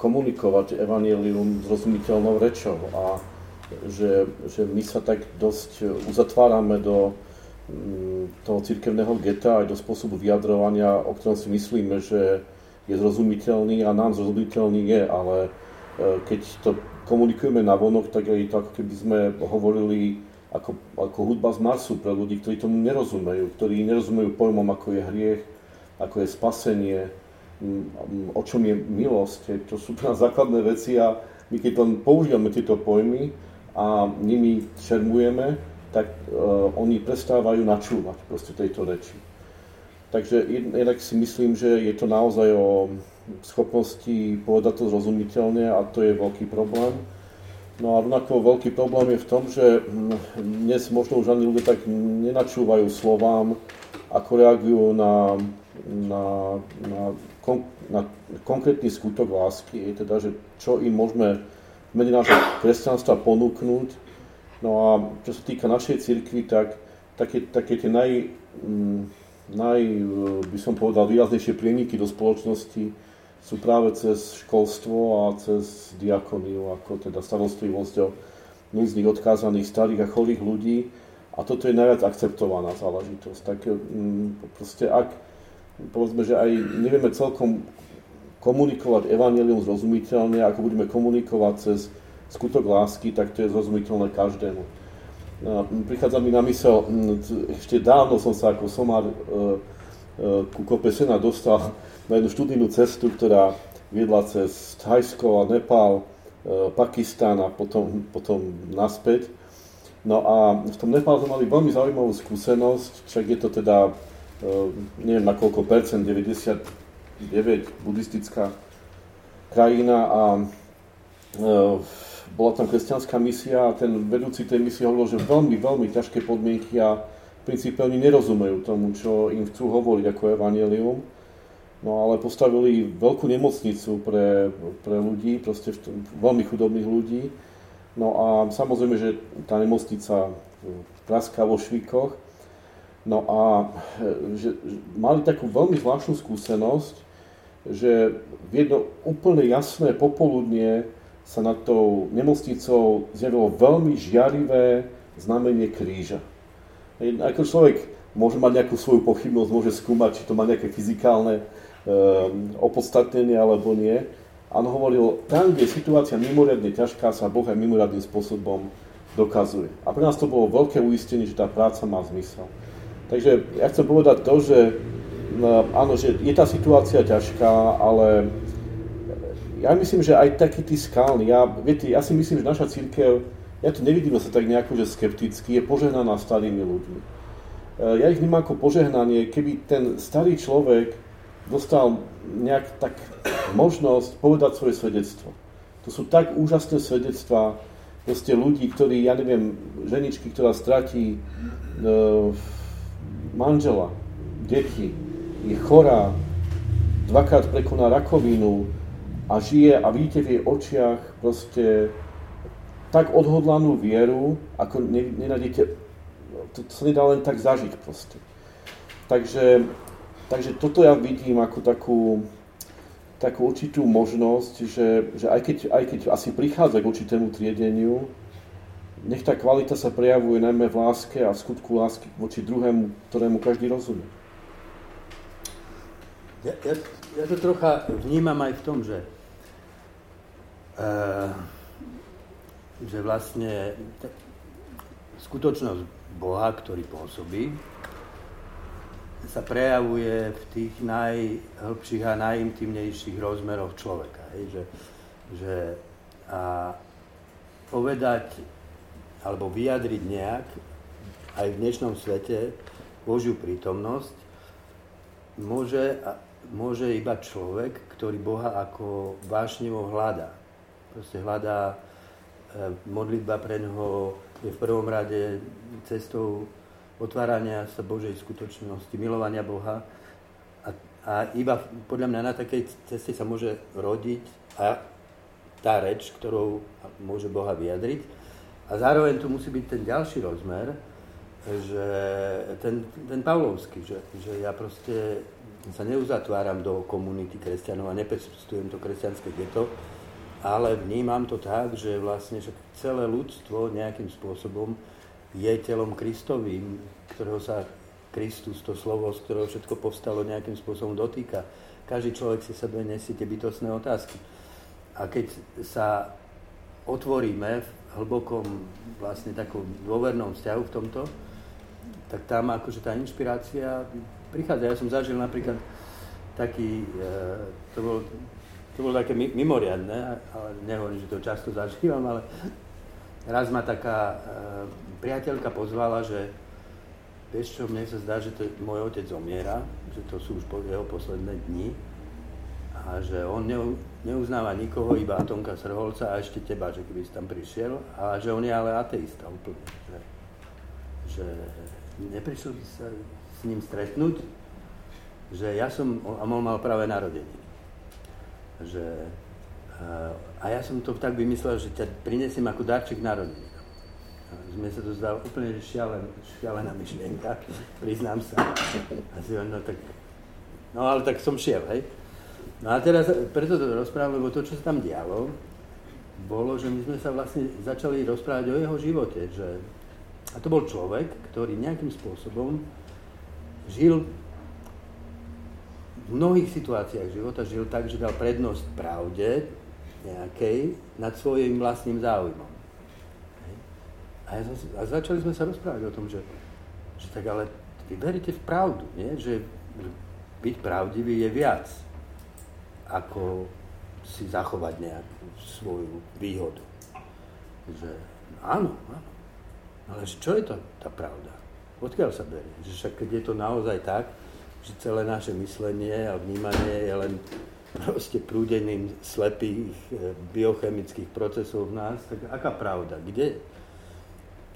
Speaker 1: komunikovať evanielium zrozumiteľnou rečou a že, že my sa tak dosť uzatvárame do, toho cirkevného geta aj do spôsobu vyjadrovania, o ktorom si myslíme, že je zrozumiteľný a nám zrozumiteľný je, ale e, keď to komunikujeme na vonok, tak je to keby sme hovorili ako, ako hudba z Marsu pre ľudí, ktorí tomu nerozumejú, ktorí nerozumejú pojmom, ako je hriech, ako je spasenie, o čom je milosť. To sú pre nás základné veci a my keď len používame tieto pojmy a nimi šermujeme, tak uh, oni prestávajú načúvať proste tejto reči. Takže jednak si myslím, že je to naozaj o schopnosti povedať to zrozumiteľne a to je veľký problém. No a rovnako veľký problém je v tom, že hm, dnes možno už ani ľudia tak nenačúvajú slovám, ako reagujú na, na, na, kon, na konkrétny skutok lásky, teda, že čo im môžeme v mene nášho kresťanstva ponúknuť. No a čo sa týka našej cirkvi, tak také, také tie naj, hm, naj, by som povedal, výraznejšie prieniky do spoločnosti sú práve cez školstvo a cez diakoniu, ako teda starostlivosť o núznych, odkázaných, starých a chorých ľudí. A toto je najviac akceptovaná záležitosť. Tak mm, proste ak, povedzme, že aj nevieme celkom komunikovať evanelium zrozumiteľne, ako budeme komunikovať cez skutok lásky, tak to je zrozumiteľné každému. Prichádza mi na mysel, ešte dávno som sa ako somár e, e, ku kope sena dostal na jednu študijnú cestu, ktorá viedla cez Thajsko a Nepál, e, Pakistán a potom, potom naspäť. No a v tom Nepále sme mali veľmi zaujímavú skúsenosť, však je to teda, neviem na koľko percent, 99 buddhistická krajina a bola tam kresťanská misia a ten vedúci tej misie hovoril, že veľmi, veľmi ťažké podmienky a v princípe oni nerozumejú tomu, čo im chcú hovoriť ako evanelium. No ale postavili veľkú nemocnicu pre, pre ľudí, proste veľmi chudobných ľudí. No a samozrejme, že tá nemocnica praská vo švíkoch. No a že, že mali takú veľmi zvláštnu skúsenosť, že v jedno úplne jasné popoludnie sa nad tou nemocnicou zjavilo veľmi žiarivé znamenie kríža. Ako človek môže mať nejakú svoju pochybnosť, môže skúmať, či to má nejaké fyzikálne um, opodstatnenie alebo nie. A on hovoril, tam, kde je situácia mimoriadne ťažká, sa Boh aj mimoriadným spôsobom dokazuje. A pre nás to bolo veľké uistenie, že tá práca má zmysel. Takže ja chcem povedať to, že no, áno, že je tá situácia ťažká, ale ja myslím, že aj taký tí skalní, ja, viete, ja si myslím, že naša církev, ja to nevidím sa tak nejako, že skepticky, je požehnaná starými ľuďmi. E, ja ich vnímam ako požehnanie, keby ten starý človek dostal nejak tak možnosť povedať svoje svedectvo. To sú tak úžasné svedectvá proste ľudí, ktorí, ja neviem, ženičky, ktorá stratí e, manžela, deti, je chorá, dvakrát prekoná rakovinu, a žije a vidíte v jej očiach proste tak odhodlanú vieru, ako nenájdete, to, sa nedá len tak zažiť proste. Takže, takže toto ja vidím ako takú, takú určitú možnosť, že, že aj, keď, aj keď asi prichádza k určitému triedeniu, nech tá kvalita sa prejavuje najmä v láske a v skutku lásky voči druhému, ktorému každý rozumie.
Speaker 4: Ja, ja, ja to trocha vnímam aj v tom, že že vlastne skutočnosť Boha, ktorý pôsobí, sa prejavuje v tých najhlbších a najintimnejších rozmeroch človeka. Hej? Že, že a povedať alebo vyjadriť nejak aj v dnešnom svete Božiu prítomnosť môže, môže iba človek, ktorý Boha ako vášnevo hľadá proste hľadá, e, modlitba pre ňoho je v prvom rade cestou otvárania sa Božej skutočnosti, milovania Boha. A, a iba podľa mňa na takej ceste sa môže rodiť a tá reč, ktorou môže Boha vyjadriť. A zároveň tu musí byť ten ďalší rozmer, že ten, ten Pavlovský, že, že ja proste sa neuzatváram do komunity kresťanov a nepestujem to kresťanské geto, ale vnímam to tak, že vlastne že celé ľudstvo nejakým spôsobom je telom Kristovým, ktorého sa Kristus, to slovo, z ktorého všetko povstalo, nejakým spôsobom dotýka. každý človek si sebe nesie tie bytostné otázky. A keď sa otvoríme v hlbokom vlastne takom dôvernom vzťahu v tomto, tak tam akože tá inšpirácia prichádza. Ja som zažil napríklad taký, e, to bolo, to bolo také mimoriadne, ale nehovorím, že to často zažívam, ale raz ma taká e, priateľka pozvala, že vieš čo, mne sa zdá, že to, môj otec zomiera, že to sú už jeho posledné dni a že on neuznáva nikoho, iba Atonka Srholca a ešte teba, že keby si tam prišiel, a že on je ale ateista úplne. Že, že neprišiel sa s ním stretnúť, že ja som, a on mal práve narodeniny. Že, a ja som to tak vymyslel, že ťa prinesiem ako darček narodeniny. Mne sa to zdalo úplne šialen, šialená myšlienka, priznám sa. A si no tak, no ale tak som šiel, hej. No a teraz, preto to rozprávam, lebo to, čo sa tam dialo, bolo, že my sme sa vlastne začali rozprávať o jeho živote, že a to bol človek, ktorý nejakým spôsobom žil v mnohých situáciách života, žil tak, že dal prednosť pravde nejakej nad svojim vlastným záujmom. A, ja a začali sme sa rozprávať o tom, že, že tak ale vy veríte v pravdu, nie? Že, že byť pravdivý je viac ako si zachovať nejakú svoju výhodu. Že áno, áno. Ale čo je to tá pravda? Odkiaľ sa berie? Že však keď je to naozaj tak, že celé naše myslenie a vnímanie je len proste prúdením slepých eh, biochemických procesov v nás, tak aká pravda? Kde?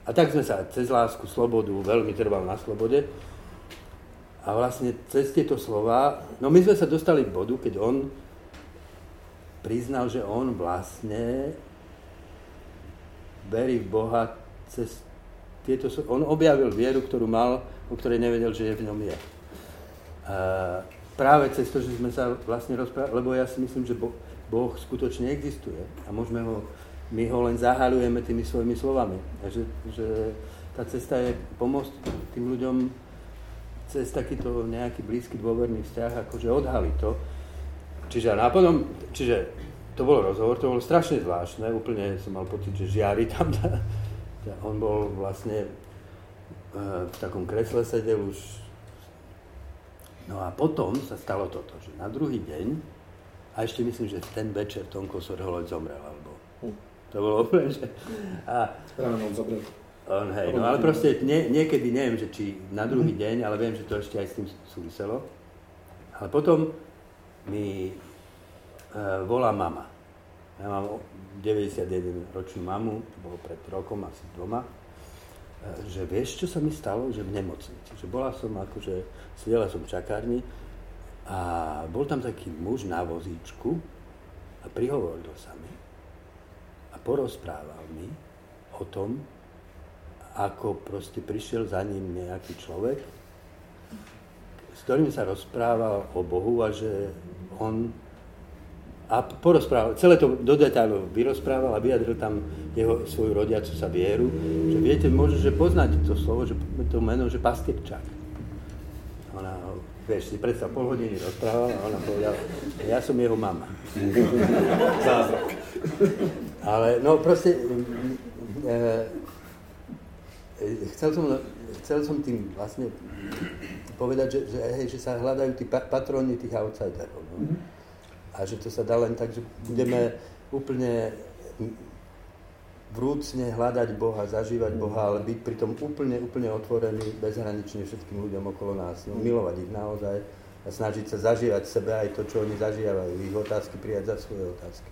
Speaker 4: A tak sme sa cez lásku, slobodu, veľmi trval na slobode, a vlastne cez tieto slova, no my sme sa dostali k bodu, keď on priznal, že on vlastne verí v Boha cez tieto, on objavil vieru, ktorú mal, o ktorej nevedel, že je v ňom je. Práve cez to, že sme sa vlastne rozprávali, lebo ja si myslím, že boh, skutočne existuje a môžeme ho, my ho len zahalujeme tými svojimi slovami. A že, tá cesta je pomôcť tým ľuďom cez takýto nejaký blízky dôverný vzťah, akože odhali to. Čiže potom, čiže to bol rozhovor, to bolo strašne zvláštne, úplne som mal pocit, že žiari tam. On bol vlastne eh, v takom kresle sedel už. No a potom sa stalo toto, že na druhý deň, a ešte myslím, že ten večer Tonko Sorholoď zomrel, alebo hm. to bolo úplne, že... A,
Speaker 2: Ráno on zomrel.
Speaker 4: On, hej, no ale proste nie, niekedy neviem, že či na druhý deň, ale viem, že to ešte aj s tým súviselo. Ale potom mi uh, volá mama. Ja mám 91 ročnú mamu, to bolo pred rokom, asi doma, uh, že vieš, čo sa mi stalo? Že v nemocnici. Že bola som akože, sedela som v čakárni a bol tam taký muž na vozíčku a prihovoril sa mi a porozprával mi o tom, ako proste prišiel za ním nejaký človek, s ktorým sa rozprával o Bohu a že on a porozprával, celé to do detailov vyrozprával a vyjadril tam jeho svoju rodiacu sa vieru, že viete, možno, že poznáte to slovo, že to meno, že pastierčák. Ona, vieš, si predstav, pol hodiny rozprávala a ona povedala, ja som jeho mama.
Speaker 2: Zázrak.
Speaker 4: Ale no proste, e, chcel som, chcel som tým vlastne povedať, že, že, hej, že sa hľadajú tí patróny tých outsiderov. No? A že to sa dá len tak, že budeme úplne vrúcne hľadať Boha, zažívať Boha, ale byť pritom úplne, úplne otvorený bezhranične všetkým ľuďom okolo nás. No, milovať ich naozaj a snažiť sa zažívať sebe aj to, čo oni zažívajú. Ich otázky prijať za svoje otázky.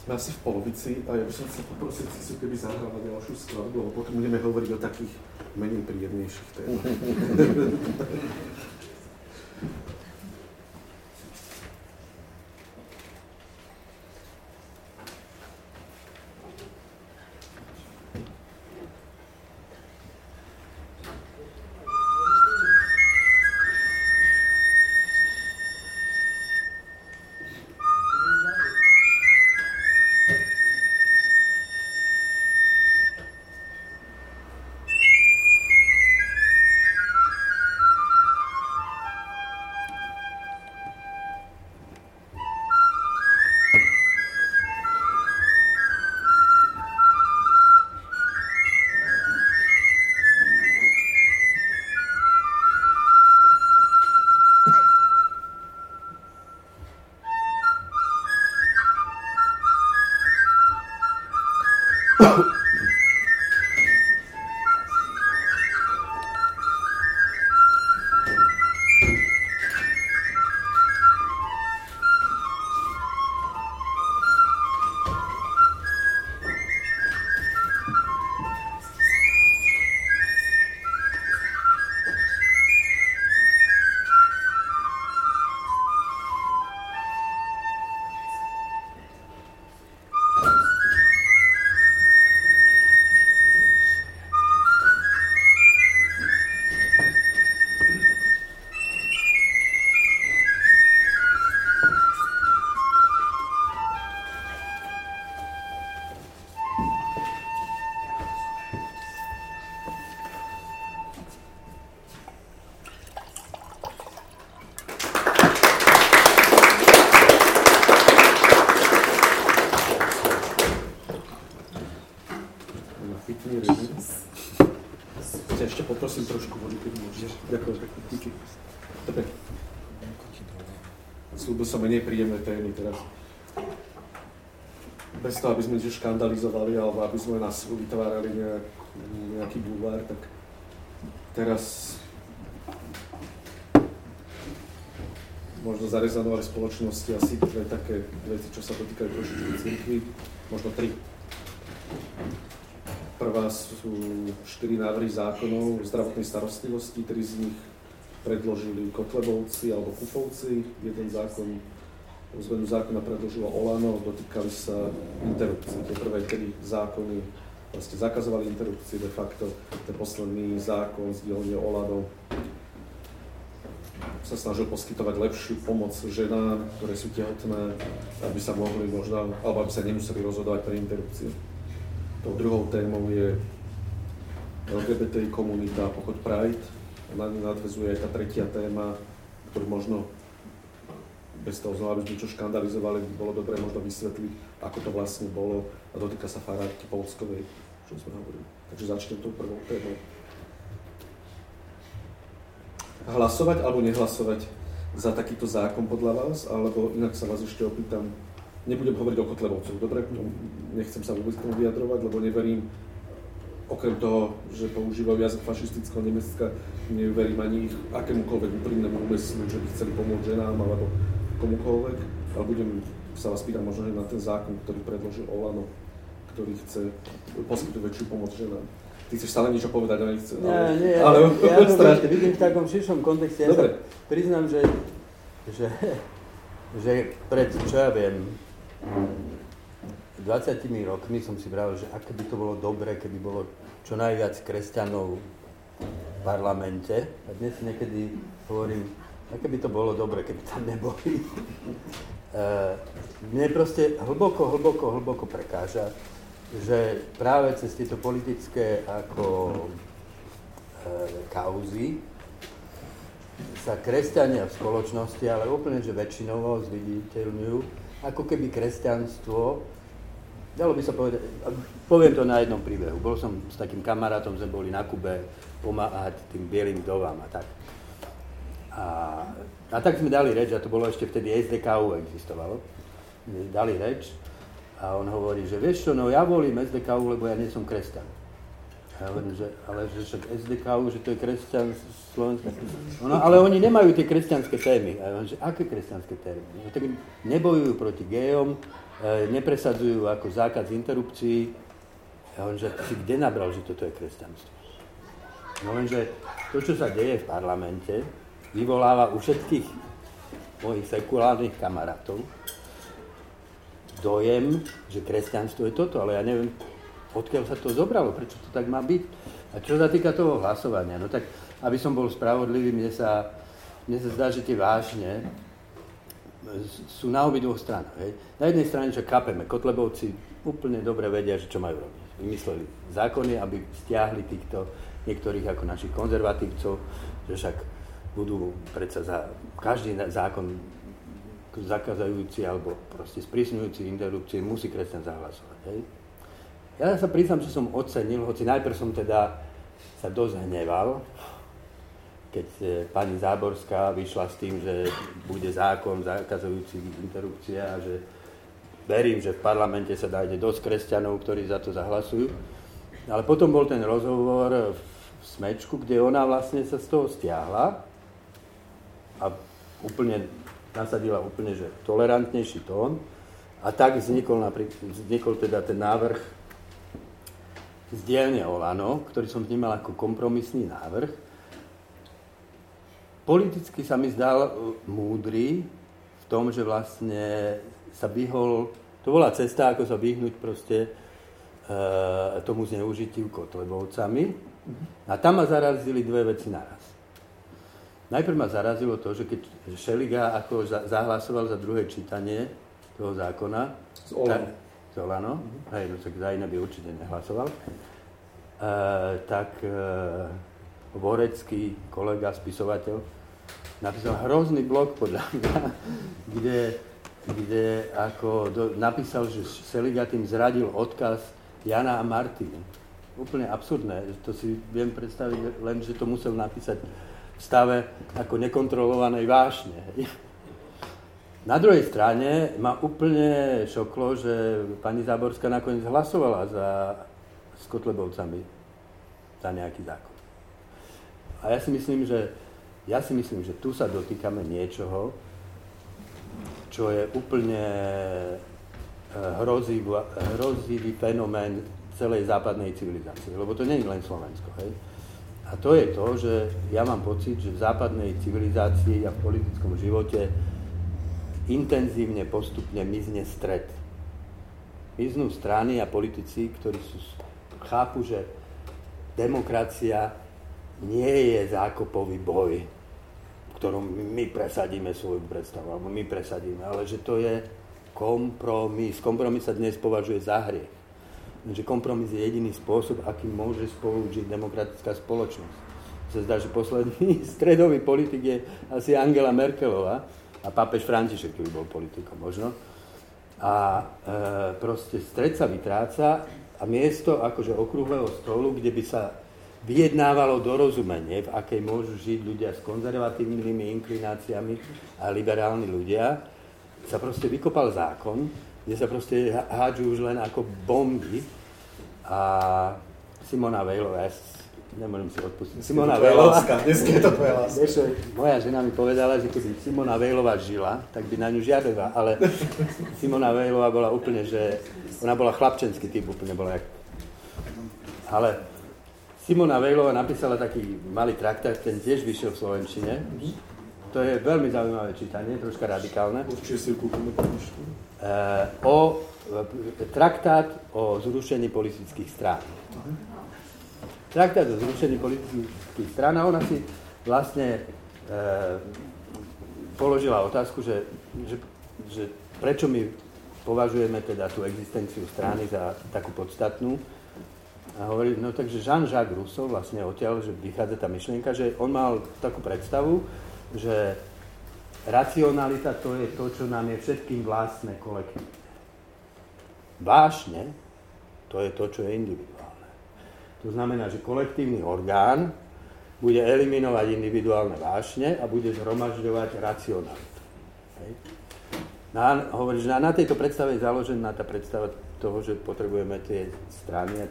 Speaker 2: Sme asi v polovici a ja by som chcel poprosiť si keby zahrala ďalšiu skladbu, lebo potom budeme hovoriť o takých menej príjemnejších témach. menej príjemné témy teraz. Bez toho, aby sme niečo škandalizovali alebo aby sme nás vytvárali nejak, nejaký bulvár, tak teraz možno zarezanovali spoločnosti asi dve také veci, čo sa dotýkajú trošičky cirkvi, možno tri. Prvá sú štyri návrhy zákonov zdravotnej starostlivosti, tri z nich predložili Kotlebovci alebo Kupovci, jeden zákon, zmenu zákona predložilo Olano, dotýkali sa interrupcií. Tie prvé tri zákony vlastne zakazovali interrupcie de facto. Ten posledný zákon z dielne Olano sa snažil poskytovať lepšiu pomoc ženám, ktoré sú tehotné, aby sa mohli možno, alebo aby sa nemuseli rozhodovať pre interrupciu. Tou druhou témou je LGBTI komunita, pochod Pride, na ňu nadvezuje aj tá tretia téma, ktorú možno bez toho znova, aby sme niečo škandalizovali, by bolo dobré možno vysvetliť, ako to vlastne bolo a dotýka sa farárky Polskovej, čo sme hovorili. Takže začnem tou prvou témou. Hlasovať alebo nehlasovať za takýto zákon podľa vás, alebo inak sa vás ešte opýtam, nebudem hovoriť o Kotlebovcoch, dobre? Nechcem sa vôbec tomu vyjadrovať, lebo neverím, okrem toho, že používajú jazyk fašistického Nemecka, neverím ani ich akémukoľvek úprimnému úmyslu, že by chceli pomôcť ženám alebo komukoľvek, ale budem sa vás pýtať možno na ten zákon, ktorý predložil Olano, ktorý chce poskytnúť väčšiu pomoc ženám. Ty chceš stále niečo povedať, ale nechce.
Speaker 4: Nie, ale, nie, ale, ja to strašne. vidím v takom širšom kontexte. Ja Dobre. sa priznám, že, že, že pred, čo ja viem, 20 rokmi som si bral, že aké by to bolo dobre, keby bolo čo najviac kresťanov v parlamente. A dnes niekedy hovorím, aké by to bolo dobre, keby tam neboli. Uh, mne proste hlboko, hlboko, hlboko prekáža, že práve cez tieto politické ako uh, kauzy sa kresťania v spoločnosti, ale úplne, že väčšinovo zviditeľňujú, ako keby kresťanstvo dalo by sa povedať, poviem to na jednom príbehu. Bol som s takým kamarátom, sme boli na Kube pomáhať tým bielým vdovám a tak. A, a tak sme dali reč, a to bolo ešte vtedy SDKU existovalo. Dali reč a on hovorí, že vieš čo, no ja volím SDKU, lebo ja nie som kresťan. A ja hovorím, že, ale že však SDKU, že to je kresťan Slovenska. No, ale oni nemajú tie kresťanské témy. A ja že aké kresťanské témy? No, tak nebojujú proti gejom, E, nepresadzujú ako zákaz interrupcií. Ja hovorím, že si kde nabral, že toto je kresťanstvo? No lenže to, čo sa deje v parlamente, vyvoláva u všetkých mojich sekulárnych kamarátov dojem, že kresťanstvo je toto, ale ja neviem, odkiaľ sa to zobralo, prečo to tak má byť. A čo sa týka toho hlasovania, no tak aby som bol spravodlivý, mne sa, mne sa zdá, že tie vážne sú na obidvoch stranách. Hej. Na jednej strane, čo kapeme, Kotlebovci úplne dobre vedia, že čo majú robiť. Vymysleli zákony, aby stiahli týchto niektorých ako našich konzervatívcov, že však budú predsa za každý zákon zakazujúci alebo proste sprísňujúci interrupcie musí kresťan zahlasovať. Hej. Ja sa priznám, že som ocenil, hoci najprv som teda sa dosť hneval, keď e, pani Záborská vyšla s tým, že bude zákon zakazujúci interrupcie a že verím, že v parlamente sa nájde dosť kresťanov, ktorí za to zahlasujú. Ale potom bol ten rozhovor v Smečku, kde ona vlastne sa z toho stiahla a úplne nasadila úplne, že tolerantnejší tón. A tak vznikol, vznikol teda ten návrh z dielne Olano, ktorý som vnímal ako kompromisný návrh. Politicky sa mi zdal e, múdry v tom, že vlastne sa vyhol, to bola cesta, ako sa vyhnúť proste e, tomu zneužitiu kotlebovcami. A tam ma zarazili dve veci naraz. Najprv ma zarazilo to, že keď Šeliga ako zahlasoval za druhé čítanie toho zákona,
Speaker 1: z Olano,
Speaker 4: z Olano mm-hmm. hej, no tak za iné by určite nehlasoval, e, tak e, Vorecký kolega, spisovateľ, napísal hrozný blog podľa mňa, kde, kde ako do, napísal, že Šeliga tým zradil odkaz Jana a Martiny. Úplne absurdné, to si viem predstaviť len, že to musel napísať stave ako nekontrolovanej vášne. Na druhej strane ma úplne šoklo, že pani Záborská nakoniec hlasovala za, s Kotlebovcami za nejaký zákon. A ja si myslím, že, ja si myslím, že tu sa dotýkame niečoho, čo je úplne eh, hrozivý, hrozivý fenomén celej západnej civilizácie. Lebo to nie je len Slovensko. Hej? A to je to, že ja mám pocit, že v západnej civilizácii a v politickom živote intenzívne postupne mizne stred. Miznú strany a politici, ktorí sú, chápu, že demokracia nie je zákopový boj, ktorom my presadíme svoju predstavu, alebo my presadíme, ale že to je kompromis. Kompromis sa dnes považuje za hriech že kompromis je jediný spôsob, akým môže spolu žiť demokratická spoločnosť. Sa zdá, že posledný stredový politik je asi Angela Merkelová a pápež František, ktorý bol politikom možno. A e, proste stred sa vytráca a miesto akože okrúhleho stolu, kde by sa vyjednávalo dorozumenie, v akej môžu žiť ľudia s konzervatívnymi inklináciami a liberálni ľudia, sa proste vykopal zákon, kde sa proste hádžu už len ako bomby. A Simona Vejlová, ja nemôžem si odpustiť.
Speaker 2: Simona Vejlová. Dnes je to tvoja láska.
Speaker 4: Moja žena mi povedala, že keby Simona Vejlová žila, tak by na ňu žiadala, ale Simona Vejlová bola úplne, že ona bola chlapčenský typ, úplne bola jak... Ale Simona Vejlová napísala taký malý traktát, ten tiež vyšiel v Slovenčine. To je veľmi zaujímavé čítanie, troška radikálne.
Speaker 1: Určite si kúpime
Speaker 4: Eh, o eh, traktát o zrušení politických strán. Traktát o zrušení politických strán a ona si vlastne e, položila otázku, že, že, že prečo my považujeme teda tú existenciu strany za takú podstatnú. A hovorí, no takže Jean-Jacques Rousseau vlastne odtiaľ, že vychádza tá myšlienka, že on mal takú predstavu, že Racionalita to je to, čo nám je všetkým vlastné kolektívne. Vášne to je to, čo je individuálne. To znamená, že kolektívny orgán bude eliminovať individuálne vášne a bude zhromažďovať racionalitu. Hej. Na, hovorí, že na, na tejto predstave je založená tá predstava toho, že potrebujeme tie strany,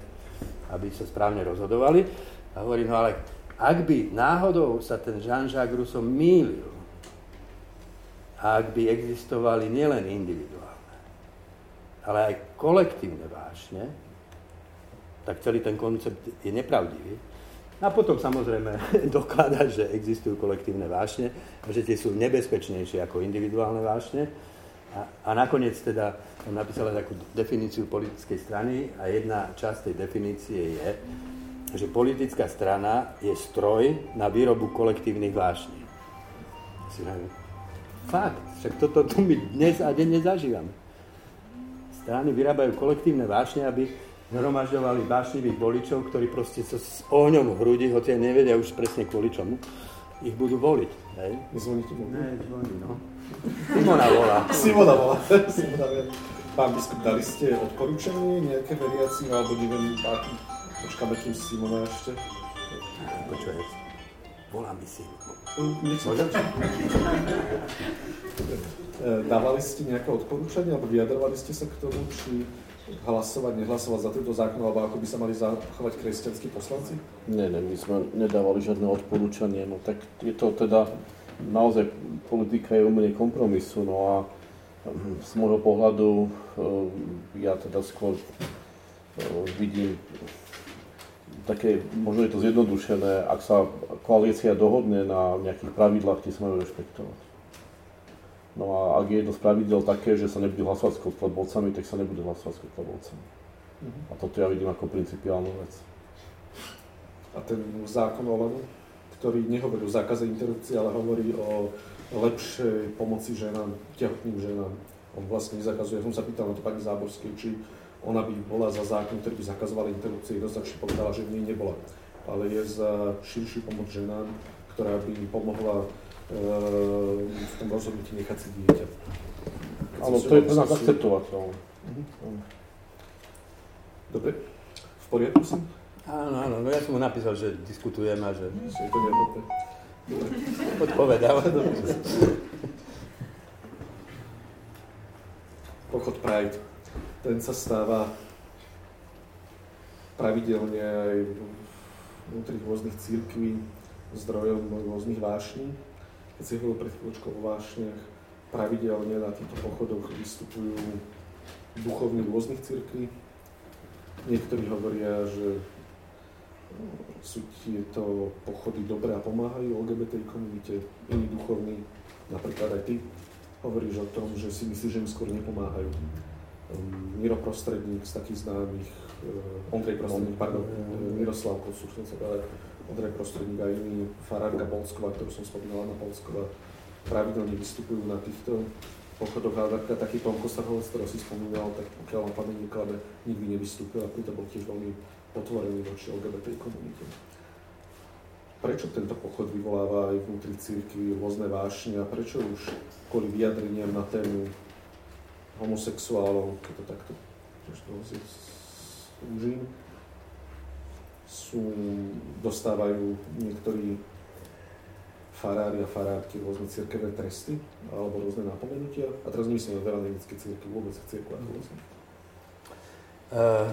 Speaker 4: aby sa správne rozhodovali. A hovorí, no ale ak by náhodou sa ten Jean-Jacques Rousseau mýlil, a ak by existovali nielen individuálne, ale aj kolektívne vášne, tak celý ten koncept je nepravdivý. A potom samozrejme dokladať, že existujú kolektívne vášne a že tie sú nebezpečnejšie ako individuálne vášne. A, a nakoniec teda napísala takú definíciu politickej strany a jedna časť tej definície je, že politická strana je stroj na výrobu kolektívnych vášní. Fakt, však toto tu my dnes a denne zažívame. Strany vyrábajú kolektívne vášne, aby zhromažďovali vášnivých voličov, ktorí proste sa s ohňom v hrudi, hoci nevedia už presne kvôli čomu, ich budú voliť. Hej?
Speaker 1: Zvoníte mu?
Speaker 4: Ne, zvoní, no. Simona volá.
Speaker 2: Simona volá. Simona Pán biskup, dali ste odporúčanie nejaké veriaci, alebo neviem, počkáme, kým Simona ešte.
Speaker 4: Počujem. volá mi syn.
Speaker 2: Môžem? Dávali ste nejaké odporúčania, alebo vyjadrovali ste sa k tomu, či hlasovať, nehlasovať za tento zákon, alebo ako by sa mali zachovať kresťanskí poslanci?
Speaker 1: Nie, nie, my sme nedávali žiadne odporúčanie, no tak je to teda naozaj politika je umenie kompromisu, no a hm, z môjho pohľadu hm, ja teda skôr hm, vidím také, možno je to zjednodušené, ak sa koalícia dohodne na nejakých pravidlách, tie sa majú rešpektovať. No a ak je jedno z pravidel také, že sa nebude hlasovať s kotlebovcami, tak sa nebude hlasovať s kotlebovcami. Uh-huh. A toto ja vidím ako principiálnu vec.
Speaker 2: A ten zákon o Olano, ktorý nehovorí o zákaze interrupcie, ale hovorí o lepšej pomoci ženám, tehotným ženám. On vlastne nezakazuje, ja som sa pýtal na to pani Záborskej, či ona by bola za zákon, ktorý by zakazoval interrupcie, jednoznačne povedala, že nie nebola. Ale je za širšiu pomoc ženám, ktorá by im pomohla v tom rozhodnutí nechať si dieťa.
Speaker 1: Áno, to je pre nás akceptovateľné.
Speaker 2: Mhm. Dobre, v poriadku som?
Speaker 4: Áno, áno, no ja som mu napísal, že diskutujem a že...
Speaker 2: Je to nehodné.
Speaker 4: Odpovedal.
Speaker 2: Pochod Pride, ten sa stáva pravidelne aj vnútri rôznych církví zdrojom rôznych vášní keď si hovoril pred chvíľočkou o vášniach, pravidelne na týchto pochodoch vystupujú duchovní rôznych církví. Niektorí hovoria, že sú tieto pochody dobré a pomáhajú LGBT komunite, iní duchovní, napríklad aj ty, hovoríš o tom, že si myslíš, že im skôr nepomáhajú. Miro Prostredník z takých známych, uh, Ondrej Prostredník, pardon, Miroslav Kosur, chcem sa povedať, Ondrej Prostredník a iní, farárka Polskova, ktorú som spomínala na Polskova, pravidelne vystupujú na týchto pochodoch a taký pán Kostarhovec, ktorý si spomínal, tak pokiaľ na Pane Niklade nikdy nevystúpil a pritom bol tiež veľmi otvorený voči LGBT komunite. Prečo tento pochod vyvoláva aj vnútri církvy rôzne vášne a prečo už kvôli vyjadreniam na tému homosexuálov, keď to takto užím, sú, dostávajú niektorí farári a farárky rôzne cirkevné tresty alebo rôzne napomenutia. A teraz nemyslím na evangelické círky, vôbec církve ako.
Speaker 4: Uh,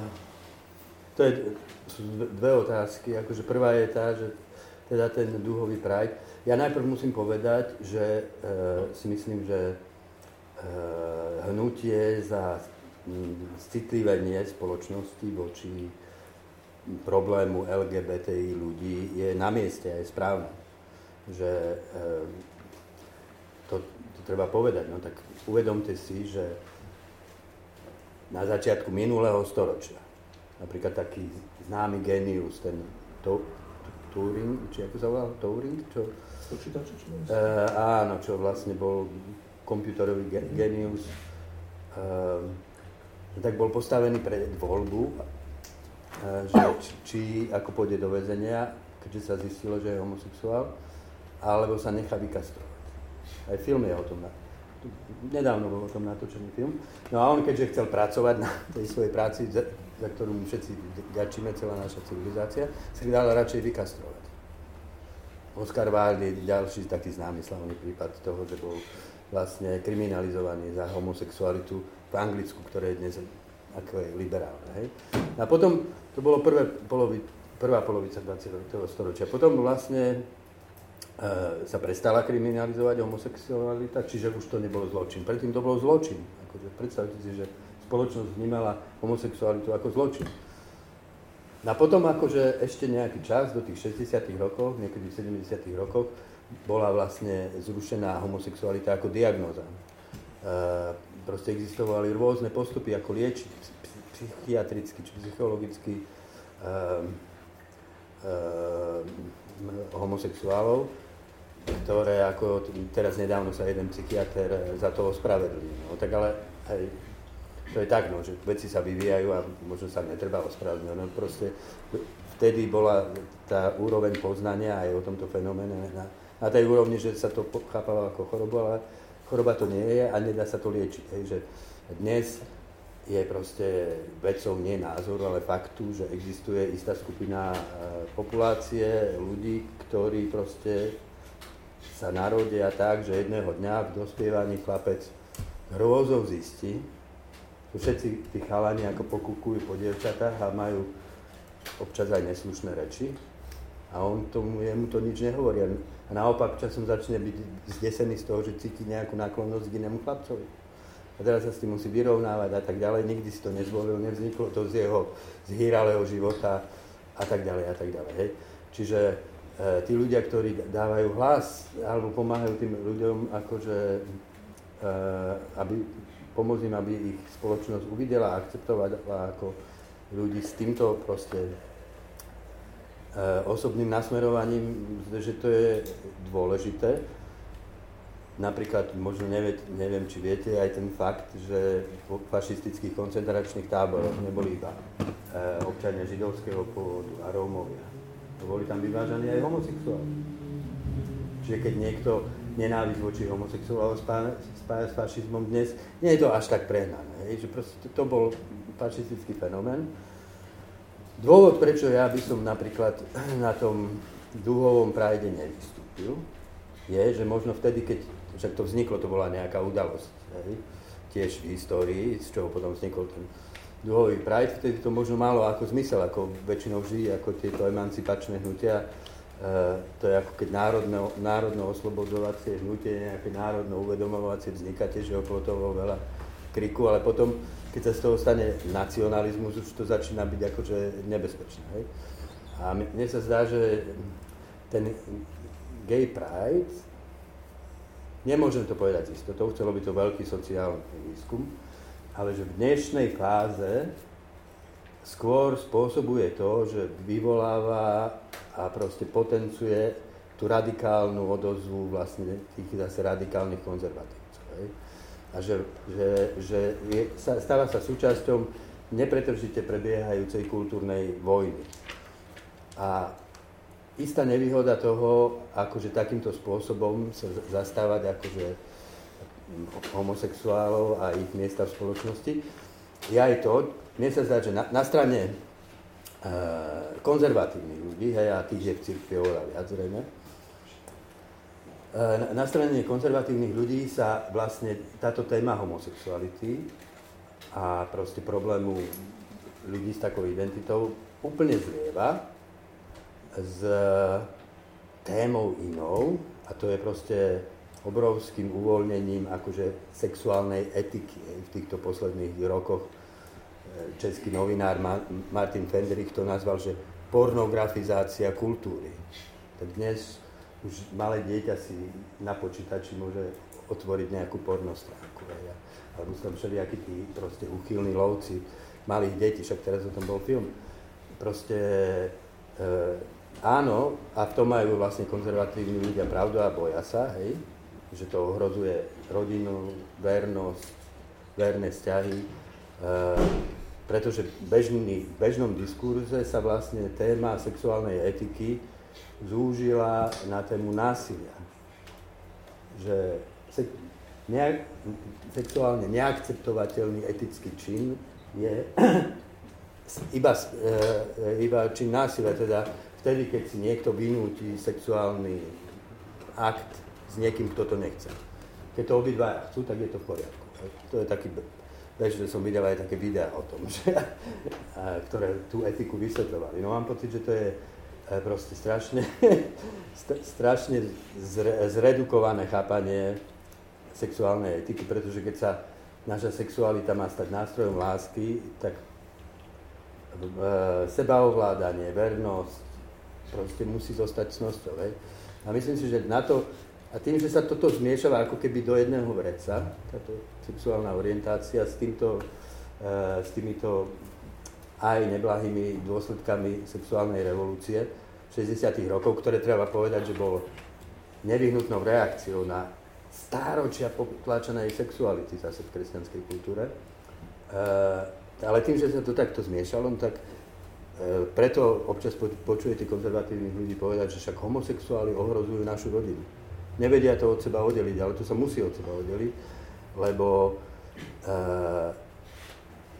Speaker 4: to je, sú dve otázky. Akože prvá je tá, že teda ten duhový pride. Ja najprv musím povedať, že uh, si myslím, že hnutie za citlivenie spoločnosti voči problému LGBTI ľudí je na mieste a je správne. Že ehm, to, to treba povedať. No tak uvedomte si, že na začiatku minulého storočia napríklad taký známy genius, ten to, Turing, či ako sa volal? Turing? Čo,
Speaker 2: Počítače, čo
Speaker 4: uh, áno, čo vlastne bol komputerový genius. Uh, tak bol postavený pred voľbu že či, ako pôjde do väzenia, keďže sa zistilo, že je homosexuál, alebo sa nechá vykastrovať. Aj film je o tom. Nedávno bol o tom natočený film. No a on, keďže chcel pracovať na tej svojej práci, za, za ktorú my všetci ďačíme, celá naša civilizácia, si dal radšej vykastrovať. Oscar Wilde je ďalší taký známy slavný prípad toho, že bol vlastne kriminalizovaný za homosexualitu v Anglicku, ktoré je dnes ako je liberálne. Hej? A potom, to bolo prvé polovi, prvá polovica 20. storočia. Potom vlastne e, sa prestala kriminalizovať homosexualita, čiže už to nebolo zločin. Predtým to bolo zločin. Akože predstavte si, že spoločnosť vnímala homosexualitu ako zločin. A potom akože ešte nejaký čas, do tých 60 rokov, niekedy v 70 rokoch, bola vlastne zrušená homosexualita ako diagnóza. E, proste existovali rôzne postupy, ako liečiť psychiatricky či psychologicky um, um, homosexuálov, ktoré ako teraz nedávno sa jeden psychiatr za to ospravedlil. No, tak ale hej, to je tak, no, že veci sa vyvíjajú a možno sa netreba ospravedlniť. No, proste vtedy bola tá úroveň poznania aj o tomto fenoméne na, na tej úrovni, že sa to chápalo ako chorobu, ale choroba to nie je a nedá sa to liečiť. Hej, že dnes je proste vecou nie názoru, ale faktu, že existuje istá skupina e, populácie ľudí, ktorí proste sa narodia tak, že jedného dňa v dospievaní chlapec hrôzou zistí, že všetci tí chalani ako pokúkujú po dievčatách a majú občas aj neslušné reči a on tomu, jemu to nič nehovorí. A naopak časom začne byť zdesený z toho, že cíti nejakú náklonnosť k inému chlapcovi a teraz sa s tým musí vyrovnávať a tak ďalej. Nikdy si to nezvolil, nevzniklo to z jeho zhýralého života a tak ďalej a tak ďalej. Hej. Čiže e, tí ľudia, ktorí dávajú hlas alebo pomáhajú tým ľuďom, akože, e, aby, pomôcť im, aby ich spoločnosť uvidela a akceptovala ako ľudí s týmto proste osobným nasmerovaním, že to je dôležité Napríklad, možno nevie, neviem, či viete aj ten fakt, že v fašistických koncentračných táboroch neboli iba e, občania židovského pôvodu a Rómovia. Boli tam vyvážaní aj homosexuáli. Čiže keď niekto nenávisť voči homosexuálom spája, spája s fašizmom dnes, nie je to až tak prehnané. Že to, to bol fašistický fenomén. Dôvod, prečo ja by som napríklad na tom dúhovom prajde nevystúpil, je, že možno vtedy, keď však to vzniklo, to bola nejaká udalosť, hej? tiež v histórii, z čoho potom vznikol ten duhový Pride, vtedy to možno malo ako zmysel, ako väčšinou vždy, ako tieto emancipačné hnutia, e, to je ako keď národno, národno oslobodzovacie hnutie, nejaké národno uvedomovacie vzniká, tiež okolo toho veľa kriku, ale potom, keď sa z toho stane nacionalizmus, už to začína byť akože nebezpečné. Hej? A mne sa zdá, že ten gay pride Nemôžem to povedať istotou, chcelo by to veľký sociálny výskum, ale že v dnešnej fáze skôr spôsobuje to, že vyvoláva a proste potencuje tú radikálnu odozvu vlastne tých zase radikálnych konzervatívcov. A že, že, že je, stáva sa súčasťou nepretržite prebiehajúcej kultúrnej vojny. A istá nevýhoda toho, akože takýmto spôsobom sa zastávať akože homosexuálov a ich miesta v spoločnosti, je aj to, mne sa zdá, že na, na strane uh, konzervatívnych ľudí, hej, a tých je v cirkvi oveľa viac zrejme, na, na strane konzervatívnych ľudí sa vlastne táto téma homosexuality a proste problému ľudí s takou identitou úplne zlieva s témou inou, a to je proste obrovským uvoľnením akože sexuálnej etiky. V týchto posledných rokoch e, český novinár Martin Fendrich to nazval, že pornografizácia kultúry. Tak dnes už malé dieťa si na počítači môže otvoriť nejakú pornostránku. Alebo sú tam všelijakí tí proste uchylní lovci malých detí, však teraz o tom bol film. Proste e, Áno, a v tom majú vlastne konzervatívni ľudia pravdu a boja sa, hej, že to ohrozuje rodinu, vernosť, verné vzťahy, e, pretože bežný, v bežnom diskurze sa vlastne téma sexuálnej etiky zúžila na tému násilia. Že nejak, sexuálne neakceptovateľný etický čin je iba, e, iba čin násilia, teda vtedy, keď si niekto vynúti sexuálny akt s niekým, kto to nechce. Keď to obidva chcú, tak je to v poriadku. To je taký, vieš, som videl aj také videá o tom, že, ktoré tú etiku vysvetľovali. No mám pocit, že to je e, proste strašne, strašne zredukované chápanie sexuálnej etiky, pretože keď sa naša sexualita má stať nástrojom lásky, tak e, sebaovládanie, vernosť, proste musí zostať cnosťou. Hej. A myslím si, že na to, a tým, že sa toto zmiešava ako keby do jedného vreca, táto sexuálna orientácia s, týmto, e, s týmito aj neblahými dôsledkami sexuálnej revolúcie 60. rokov, ktoré treba povedať, že bol nevyhnutnou reakciou na stáročia potláčanej sexuality zase v kresťanskej kultúre. E, ale tým, že sa to takto zmiešalo, no tak E, preto občas počujete konzervatívnych ľudí povedať, že však homosexuáli ohrozujú našu rodinu. Nevedia to od seba oddeliť, ale to sa musí od seba oddeliť, lebo uh,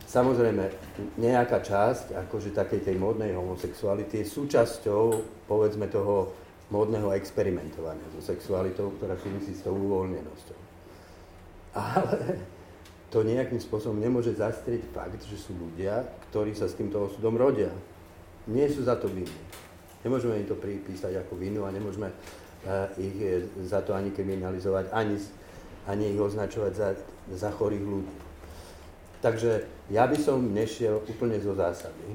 Speaker 4: samozrejme, nejaká časť, akože takej tej módnej homosexuality je súčasťou, povedzme, toho módneho experimentovania so sexualitou, ktorá súvisí s tou uvoľnenosťou. Ale to nejakým spôsobom nemôže zastrieť fakt, že sú ľudia, ktorí sa s týmto osudom rodia. Nie sú za to vinní. Nemôžeme im to pripísať ako vinu a nemôžeme uh, ich eh, za to ani kriminalizovať, ani, ani ich označovať za, za chorých ľudí. Takže ja by som nešiel úplne zo zásady.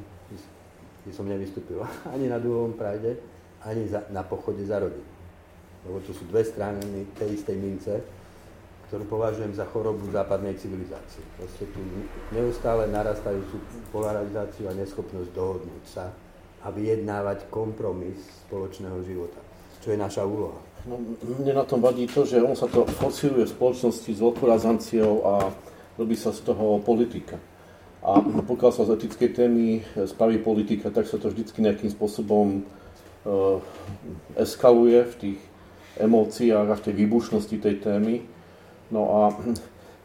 Speaker 4: By som nevystúpil ani na dlhovom prajde, ani za, na pochode za rodinu. Lebo to sú dve strany tej istej mince, ktorú považujem za chorobu západnej civilizácie. Proste tu neustále narastajúcu polarizáciu a neschopnosť dohodnúť sa a vyjednávať kompromis spoločného života, čo je naša úloha.
Speaker 1: No, mne na tom vadí to, že on sa to fosíluje v spoločnosti s veľkou razanciou a robí sa z toho politika. A pokiaľ sa z etickej témy spraví politika, tak sa to vždycky nejakým spôsobom uh, eskaluje v tých emóciách a v tej výbušnosti tej témy. No a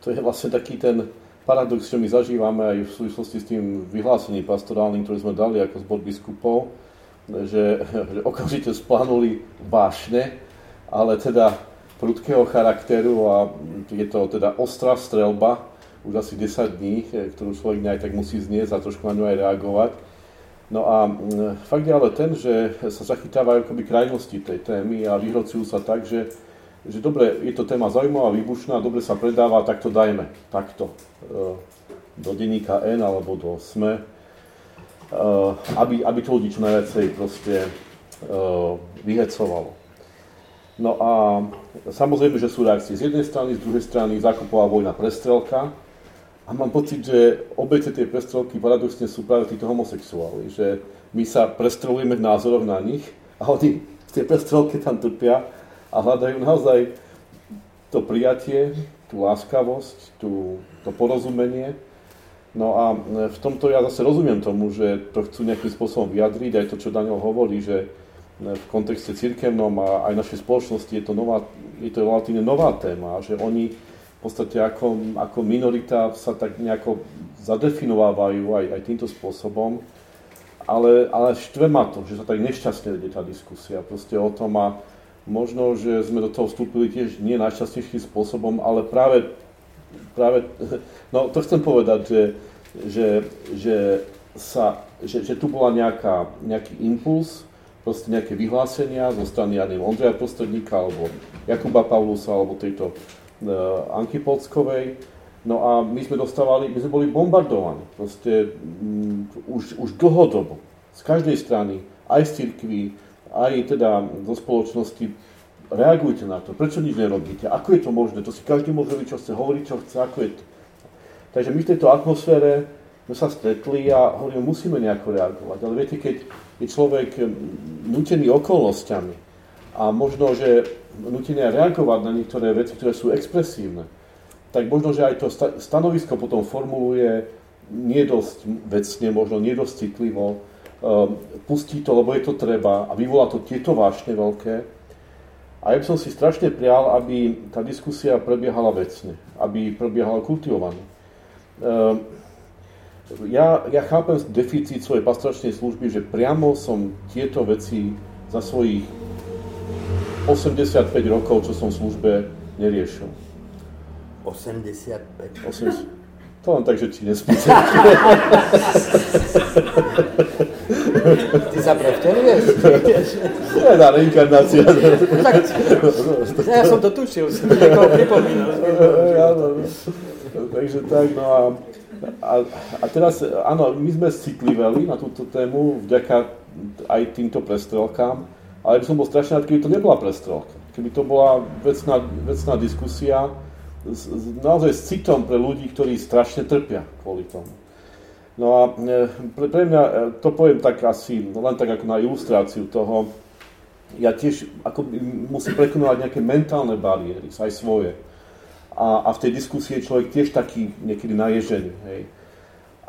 Speaker 1: to je vlastne taký ten, paradox, čo my zažívame aj v súvislosti s tým vyhlásením pastorálnym, ktoré sme dali ako zbor biskupov, že, že okamžite splánuli vášne, ale teda prudkého charakteru a je to teda ostrá strelba, už asi 10 dní, ktorú človek aj tak musí znieť a trošku na ňu aj reagovať. No a fakt je ale ten, že sa zachytávajú akoby krajnosti tej témy a vyhrocujú sa tak, že že dobre, je to téma zaujímavá, výbušná, dobre sa predáva, tak to dajme takto e, do denníka N alebo do SME, e, aby, aby to ľudí čo najviacej proste e, vyhecovalo. No a samozrejme, že sú reakcie z jednej strany, z druhej strany zakupová vojna prestrelka a mám pocit, že obete tej prestrelky paradoxne sú práve títo homosexuáli, že my sa prestrelujeme v názoroch na nich a oni v tej prestrelke tam trpia a hľadajú naozaj to prijatie, tú láskavosť, tú, to porozumenie. No a e, v tomto ja zase rozumiem tomu, že to chcú nejakým spôsobom vyjadriť, aj to, čo Daniel hovorí, že e, v kontexte cirkevnom a aj našej spoločnosti je to, nová, je to relatívne nová téma, že oni v podstate ako, ako minorita sa tak nejako zadefinovávajú aj, aj týmto spôsobom, ale, ale štve ma to, že sa tak nešťastne vedie tá diskusia. Proste o tom a Možno, že sme do toho vstúpili tiež nie najčastejším spôsobom, ale práve, práve no to chcem povedať, že, že, že, sa, že, že tu bola nejaká, nejaký impuls, proste nejaké vyhlásenia zo strany, ja Ondreja Prostredníka, alebo Jakuba Paulusa, alebo tejto Anky Polskovej. No a my sme dostávali, my sme boli bombardovaní, proste um, už, už dlhodobo, z každej strany, aj z cirkví, aj teda zo spoločnosti, reagujte na to, prečo nič nerobíte, ako je to možné, to si každý môže robiť, čo chce, hovoriť, čo chce, ako je to. Takže my v tejto atmosfére sme sa stretli a hovorím, musíme nejako reagovať, ale viete, keď je človek nutený okolnostiami a možno, že nutený reagovať na niektoré veci, ktoré sú expresívne, tak možno, že aj to stanovisko potom formuluje nie dosť vecne, možno nie dosť citlivo, Ehm, pustí to, lebo je to treba a vyvolá to tieto vášne veľké. A ja by som si strašne prial, aby tá diskusia prebiehala vecne, aby prebiehala kultivovane. Ehm, ja, ja chápem deficit svojej pastoračnej služby, že priamo som tieto veci za svojich 85 rokov, čo som v službe, neriešil.
Speaker 4: 85?
Speaker 1: 80. To len tak, že či nespíte.
Speaker 4: Ty sa prevteluješ?
Speaker 1: To je tá reinkarnácia.
Speaker 4: ja som to tušil, som niekoho pripomínal.
Speaker 1: Takže tak, no a, a, a teraz, áno, my sme citliveli na túto tému vďaka aj týmto prestrelkám, ale som bol strašne rád, keby to nebola prestrelka. Keby to bola vecná, vecná diskusia, s, naozaj s citom pre ľudí, ktorí strašne trpia kvôli tomu. No a e, pre, pre mňa, e, to poviem tak asi, len tak ako na ilustráciu toho, ja tiež ako musím prekonávať nejaké mentálne bariéry, aj svoje. A, a v tej diskusii je človek tiež taký niekedy naježený. Hej.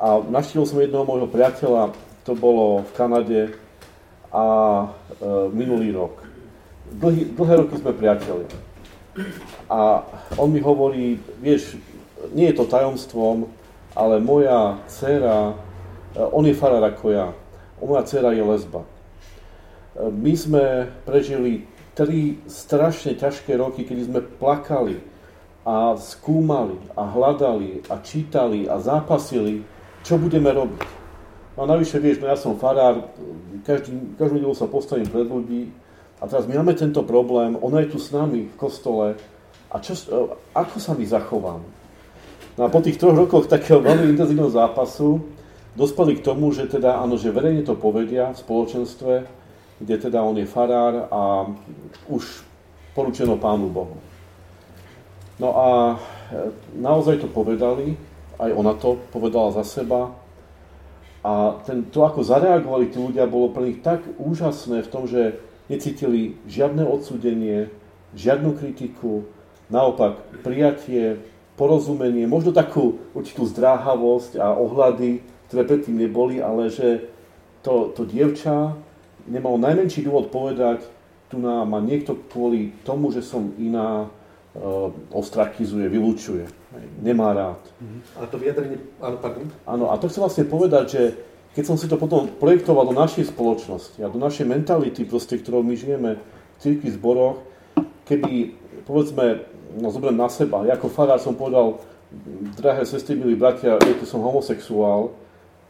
Speaker 1: A naštívil som jednoho môjho priateľa, to bolo v Kanade a e, minulý rok. Dlhý, dlhé roky sme priateľi. A on mi hovorí, vieš, nie je to tajomstvom, ale moja dcera, e, on je farár ako ja, moja dcera je lesba. E, my sme prežili tri strašne ťažké roky, kedy sme plakali a skúmali a hľadali a čítali a zápasili, čo budeme robiť. No a navyše, vieš, no ja som farár, každý, každú nedelu sa postavím pred ľudí a teraz my máme tento problém, ona je tu s nami v kostole a čo, e, ako sa my zachováme? No a po tých troch rokoch takého veľmi intenzívneho zápasu dospeli k tomu, že teda, áno, že verejne to povedia v spoločenstve, kde teda on je farár a už poručeno Pánu Bohu. No a e, naozaj to povedali, aj ona to povedala za seba. A ten, to, ako zareagovali tí ľudia, bolo pre nich tak úžasné v tom, že necítili žiadne odsudenie, žiadnu kritiku, naopak prijatie, porozumenie, možno takú určitú zdráhavosť a ohľady, ktoré predtým neboli, ale že to, to dievča nemalo najmenší dôvod povedať, tu nám ma niekto kvôli tomu, že som iná, e, ostrakizuje, vylúčuje. Nemá rád.
Speaker 2: A to vyjadrenie, áno, pardon?
Speaker 1: Áno, a to chcem vlastne povedať, že keď som si to potom projektoval do našej spoločnosti a do našej mentality, proste, ktorou my žijeme v církvi zboroch, keby, povedzme, no zoberiem na seba. Ja ako farár som povedal, drahé sestry, milí bratia, viete, som homosexuál,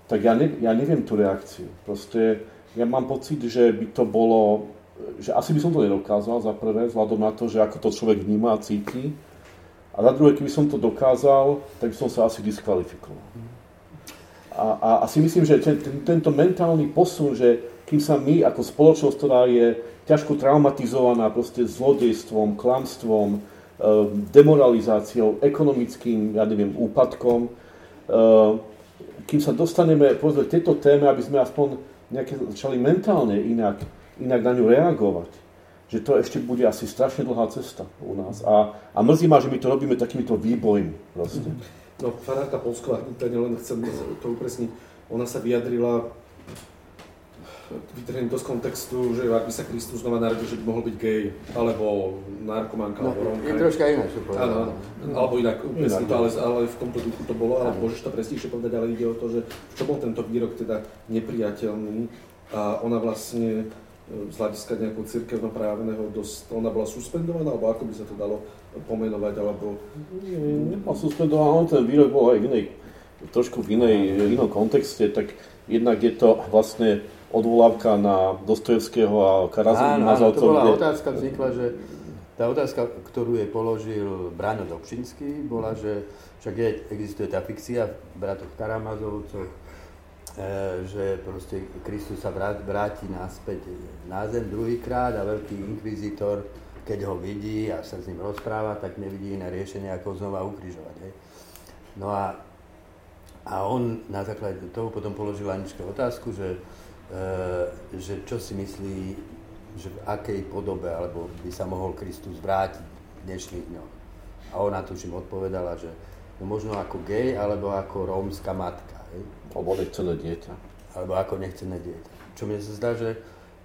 Speaker 1: tak ja, ne, ja neviem tú reakciu. Proste ja mám pocit, že by to bolo, že asi by som to nedokázal za prvé, vzhľadom na to, že ako to človek vníma a cíti. A za druhé, keby som to dokázal, tak by som sa asi diskvalifikoval. A, a, a si myslím, že ten, ten, tento mentálny posun, že kým sa my ako spoločnosť, ktorá je ťažko traumatizovaná proste zlodejstvom, klamstvom, Ehm, demoralizáciou, ekonomickým, ja neviem, úpadkom. Ehm, kým sa dostaneme povedzme, k tejto téme, aby sme aspoň nejaké začali mentálne inak, inak na ňu reagovať, že to ešte bude asi strašne dlhá cesta u nás. A, a mrzí ma, že my to robíme takýmito výbojmi. Proste.
Speaker 2: No, farárka Polsková, len chcem to upresniť, ona sa vyjadrila vytrhnem to z kontextu, že ak by sa Kristus znova narodil, že by mohol byť gay, alebo narkomanka, no, alebo
Speaker 4: romka. Je troška iné, čo povedal. Áno,
Speaker 2: alebo inak, presne to, ale, ale v tomto duchu to bolo, ale môžeš to presnejšie povedať, ale ide o to, že čo bol tento výrok teda nepriateľný a ona vlastne z hľadiska nejakého cirkevnoprávneho dosť, ona bola suspendovaná, alebo ako by sa to dalo pomenovať, alebo...
Speaker 1: Nie, nebola suspendovaná, ten výrok bol aj v inej, trošku v inej, v inom kontexte, tak jednak je to vlastne odvolávka na Dostojevského a Karazovú
Speaker 4: Mazalcov. to bola kde... otázka vznikla, že tá otázka, ktorú je položil Braňo Dobšinský, bola, že však je, existuje tá fikcia v bratoch Karamazovcoch, že proste Kristus sa vráti naspäť na zem druhýkrát a veľký inkvizitor, keď ho vidí a sa s ním rozpráva, tak nevidí iné riešenie, ako znova ukrižovať. Hej. No a, a on na základe toho potom položil Aničke otázku, že Eh, že čo si myslí, že v akej podobe alebo by sa mohol Kristus vrátiť v dnešných dňoch. A ona tuším odpovedala, že no možno ako gej alebo ako rómska matka. Hej?
Speaker 1: Alebo nechcené dieťa.
Speaker 4: Alebo ako nechcené dieťa. Čo mi sa zdá, že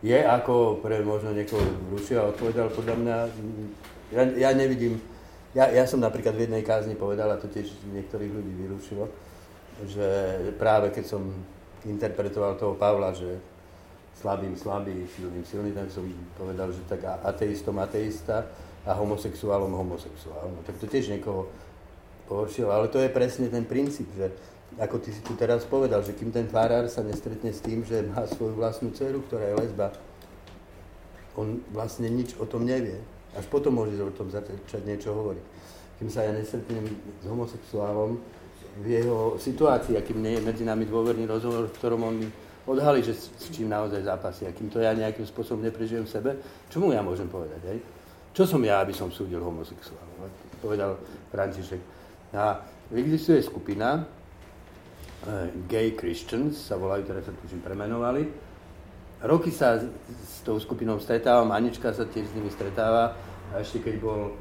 Speaker 4: je ako pre možno niekoho a odpovedal podľa mňa, ja, ja nevidím, ja, ja som napríklad v jednej kázni povedal, a to tiež niektorých ľudí vyrušilo, že práve keď som interpretoval toho Pavla, že slabým slabý, silným silný, tak som povedal, že tak ateistom ateista a homosexuálom homosexuál. No, tak to tiež niekoho pohoršilo, ale to je presne ten princíp, že ako ty si tu teraz povedal, že kým ten farár sa nestretne s tým, že má svoju vlastnú dceru, ktorá je lesba, on vlastne nič o tom nevie. Až potom môže o tom začať niečo hovoriť. Kým sa ja nestretnem s homosexuálom, v jeho situácii, akým nie je medzi nami dôverný rozhovor, v ktorom on odhalí, že s, čím naozaj zápasí, akým to ja nejakým spôsobom neprežijem sebe, čo mu ja môžem povedať, hej? Čo som ja, aby som súdil homosexuálov, povedal František. A existuje skupina, Gay Christians, sa volajú, ktoré sa tuším premenovali. Roky sa s, tou skupinou stretávam, Anička sa tiež s nimi stretáva, a ešte keď bol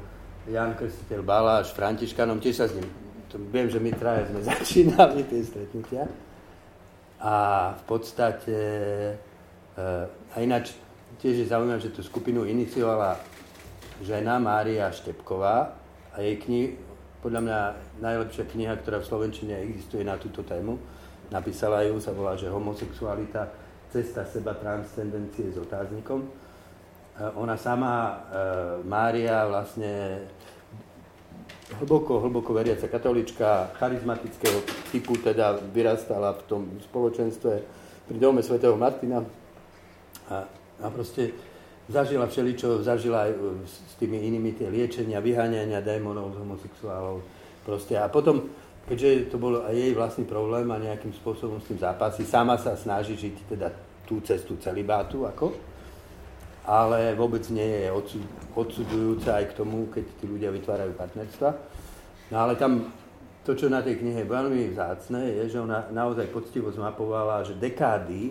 Speaker 4: Jan Krstiteľ Baláš Františkanom, tiež sa s ním viem, že my traje sme začínali tie stretnutia. A v podstate, e, a ináč tiež je zaujímavé, že tú skupinu iniciovala žena Mária Štepková a jej kni, podľa mňa najlepšia kniha, ktorá v Slovenčine existuje na túto tému. Napísala ju, sa volá, že homosexualita, cesta seba transcendencie s otáznikom. Ona sama, Mária, vlastne hlboko, hlboko veriaca katolička, charizmatického typu, teda vyrastala v tom spoločenstve pri dome svätého Martina a, a proste zažila všeličo, zažila aj s tými inými tie liečenia, vyháňania démonov homosexuálov. Proste. A potom, keďže to bol aj jej vlastný problém a nejakým spôsobom s tým zápasí, sama sa snaží žiť teda tú cestu celibátu, ako, ale vôbec nie je odsudzujúca aj k tomu, keď tí ľudia vytvárajú partnerstva. No ale tam to, čo na tej knihe je veľmi vzácne, je, že ona naozaj poctivo zmapovala, že dekády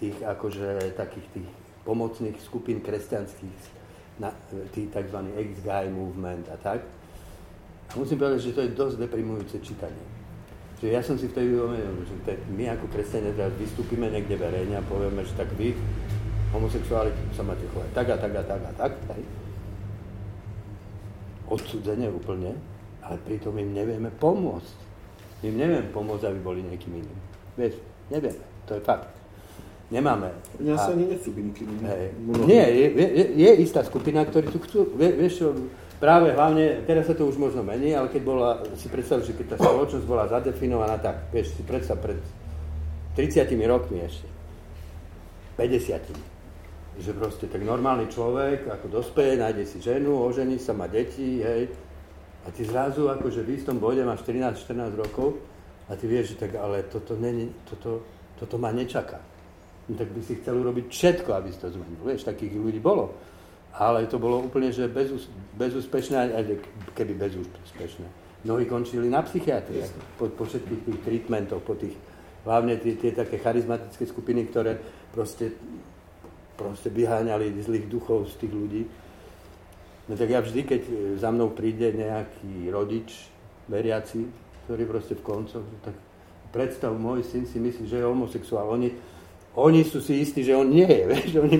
Speaker 4: tých akože takých tých pomocných skupín kresťanských, na, tých tzv. ex-guy movement a tak. A musím povedať, že to je dosť deprimujúce čítanie. Že ja som si vtedy uvedomil, že my ako kresťania teraz vystúpime niekde verejne a povieme, že tak vy homosexuáli sa máte chovať tak a tak a tak a tak. Hej. Odsudzenie úplne, ale pritom im nevieme pomôcť. Im nevieme pomôcť, aby boli niekým iným. Vieš, nevieme, to je fakt. Nemáme.
Speaker 1: Ja sa ani nechcú byť nikým
Speaker 4: iným. Nie, je, je, je istá skupina, ktorí tu chcú, vie, vieš práve hlavne, teraz sa to už možno mení, ale keď bola, si predstav, že keď tá spoločnosť bola zadefinovaná tak, vieš, si predstav pred 30 rokmi ešte, 50 že proste tak normálny človek, ako dospeje, nájde si ženu, ožení sa, má deti, hej, a ty zrazu akože v istom bode máš 13-14 rokov a ty vieš, že tak ale toto, není, toto, toto ma nečaká. No, tak by si chcel urobiť všetko, aby si to zmenil. Vieš, takých ľudí bolo. Ale to bolo úplne, že bezús, bezúspešné, keby bezúspešné. Mnohí končili na psychiatrii, po, po všetkých tých treatmentoch, po tých, hlavne tie, tie také charizmatické skupiny, ktoré proste proste vyháňali zlých duchov z tých ľudí. No tak ja vždy, keď za mnou príde nejaký rodič, veriaci, ktorý proste v koncoch, tak predstav, môj syn si myslí, že je homosexuál. Oni, oni sú si istí, že on nie je, vieš, oni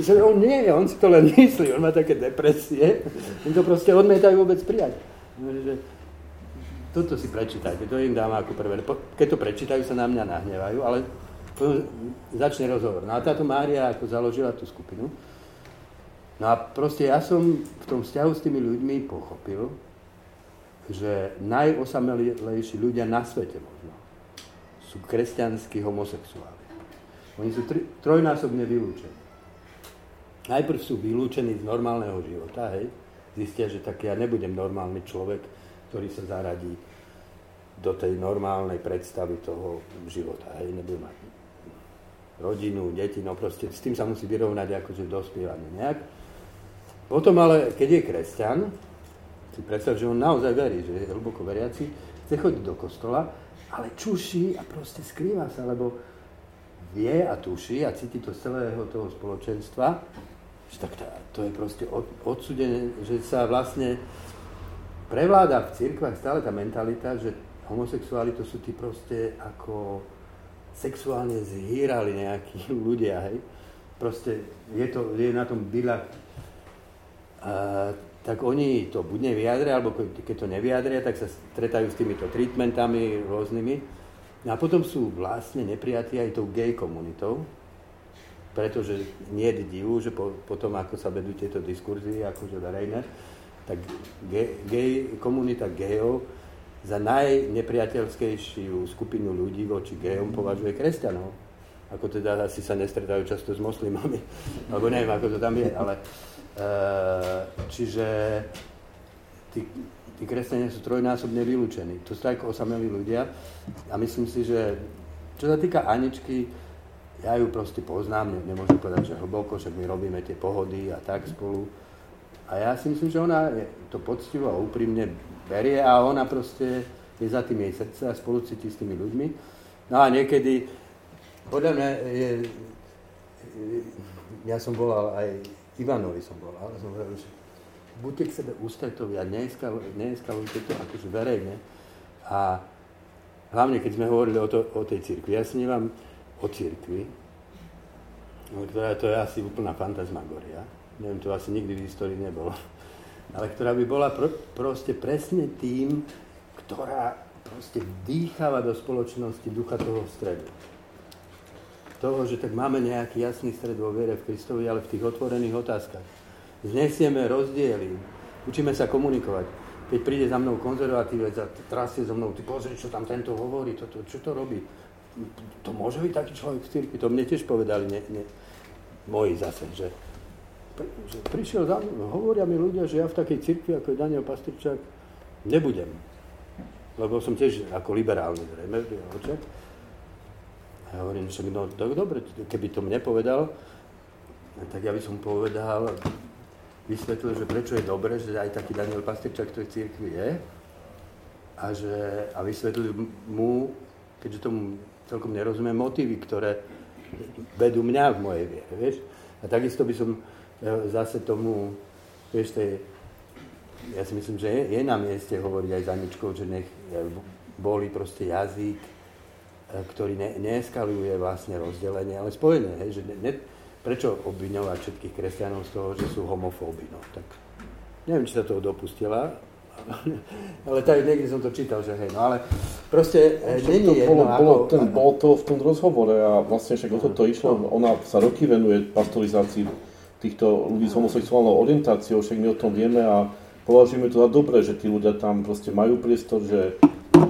Speaker 4: že on nie je, on si to len myslí, on má také depresie, oni to proste odmietajú vôbec prijať. Že, toto si prečítajte, to im dám ako prvé. Keď to prečítajú, sa na mňa nahnevajú, ale začne rozhovor. No a táto Mária ako založila tú skupinu. No a proste ja som v tom vzťahu s tými ľuďmi pochopil, že najosamelejší ľudia na svete možno sú kresťanskí homosexuáli. Oni sú tri, trojnásobne vylúčení. Najprv sú vylúčení z normálneho života, hej. Zistia, že tak ja nebudem normálny človek, ktorý sa zaradí do tej normálnej predstavy toho života. Hej, nebudem mať rodinu, deti, no proste s tým sa musí vyrovnať akože dospievaný nejak. Potom ale, keď je kresťan, si predstav, že on naozaj verí, že je hlboko veriaci, chce chodiť do kostola, ale čuší a proste skrýva sa, lebo vie a tuší a cíti to z celého toho spoločenstva, že tak to je proste od, odsudené, že sa vlastne prevláda v cirkvách stále tá mentalita, že homosexuáli to sú tí proste ako sexuálne zhýrali nejakí ľudia, hej. Proste je, to, je na tom byla. A, tak oni to buď nevyjadria, alebo keď to nevyjadria, tak sa stretajú s týmito treatmentami rôznymi. No a potom sú vlastne neprijatí aj tou gay komunitou, pretože nie je divu, že po, potom, ako sa vedú tieto diskurzy, akože verejné, tak gay, gay komunita gejov za najnepriateľskejšiu skupinu ľudí voči gejom považuje kresťanov. Ako teda asi sa nestretajú často s moslimami, alebo neviem, ako to tam je, ale e, čiže tí, tí kresťania sú trojnásobne vylúčení. To sú tak osamelí ľudia a myslím si, že čo sa týka Aničky, ja ju proste poznám, nemôžem povedať, že hlboko, však my robíme tie pohody a tak spolu. A ja si myslím, že ona to poctivo a úprimne berie a ona proste je za tým jej srdce a spolu cíti s tými ľuďmi. No a niekedy, podľa mňa je, ja som volal aj Ivanovi som volal, som hovoril, že buďte k sebe ústretovi a to akože verejne. A hlavne, keď sme hovorili o, to, o tej cirkvi, ja snívam o cirkvi, ktorá to je asi úplná fantasmagoria. Neviem, to asi nikdy v histórii nebolo ale ktorá by bola pr- proste presne tým, ktorá proste dýchala do spoločnosti ducha toho stredu. Toho, že tak máme nejaký jasný stred vo viere v Kristovi, ale v tých otvorených otázkach. Znesieme rozdiely, učíme sa komunikovať. Keď príde za mnou konzervatívec a trasie so mnou, ty pozri, čo tam tento hovorí, to, to, čo to robí. To môže byť taký človek v cirkvi. To mne tiež povedali ne, ne, moji zase, že, že prišiel za mnou, hovoria mi ľudia, že ja v takej cirkvi, ako je Daniel Pastričák, nebudem lebo som tiež ako liberálny zrejme. A ja hovorím, že no tak dobre, keby to mne povedal, tak ja by som povedal, vysvetlil, že prečo je dobré, že aj taký Daniel Pastrčák v tej cirkvi je a, že, a vysvetlil mu, keďže tomu celkom nerozumiem, motívy, ktoré vedú mňa v mojej viere, vieš. A takisto by som e, zase tomu, vieš, tej ja si myslím, že je, je na mieste hovoriť aj za Ničkou, že nech e, boli proste jazyk, e, ktorý ne, neeskaluje vlastne rozdelenie, ale spojenie, hej, že ne, ne, prečo obviňovať všetkých kresťanov z toho, že sú homofóby, no tak neviem, či sa toho dopustila, ale tak niekde som to čítal, že hej, no ale proste e, není jedno,
Speaker 1: bolo, ako... Bolo, ten, bol to v tom rozhovore a vlastne však o toto išlo, ona sa roky venuje pastorizácii týchto ľudí s homosexuálnou orientáciou, však my o tom vieme a považujeme to za dobré, že tí ľudia tam proste majú priestor, že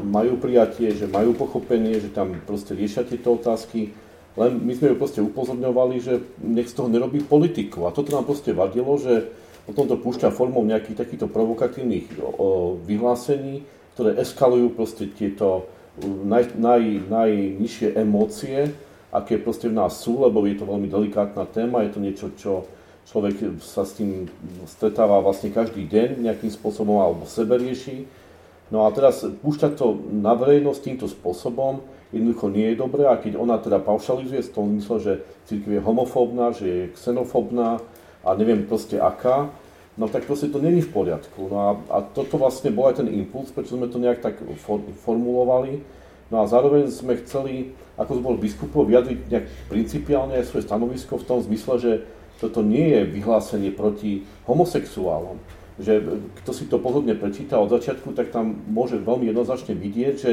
Speaker 1: majú prijatie, že majú pochopenie, že tam proste riešia tieto otázky. Len my sme ju proste upozorňovali, že nech z toho nerobí politiku. A toto nám proste vadilo, že o tomto púšťa formou nejakých takýchto provokatívnych vyhlásení, ktoré eskalujú proste tieto naj, naj, najnižšie emócie, aké proste v nás sú, lebo je to veľmi delikátna téma, je to niečo, čo človek sa s tým stretáva vlastne každý deň nejakým spôsobom alebo sebe rieši. No a teraz púšťať to na verejnosť týmto spôsobom jednoducho nie je dobré a keď ona teda paušalizuje z toho mysle, že církev je homofóbna, že je xenofóbna a neviem proste aká, no tak proste to není v poriadku. No a, a toto vlastne bol aj ten impuls, prečo sme to nejak tak for, formulovali. No a zároveň sme chceli, ako boli biskupov, vyjadriť nejak principiálne svoje stanovisko v tom zmysle, že toto nie je vyhlásenie proti homosexuálom. Že kto si to pozorne prečíta od začiatku, tak tam môže veľmi jednoznačne vidieť, že,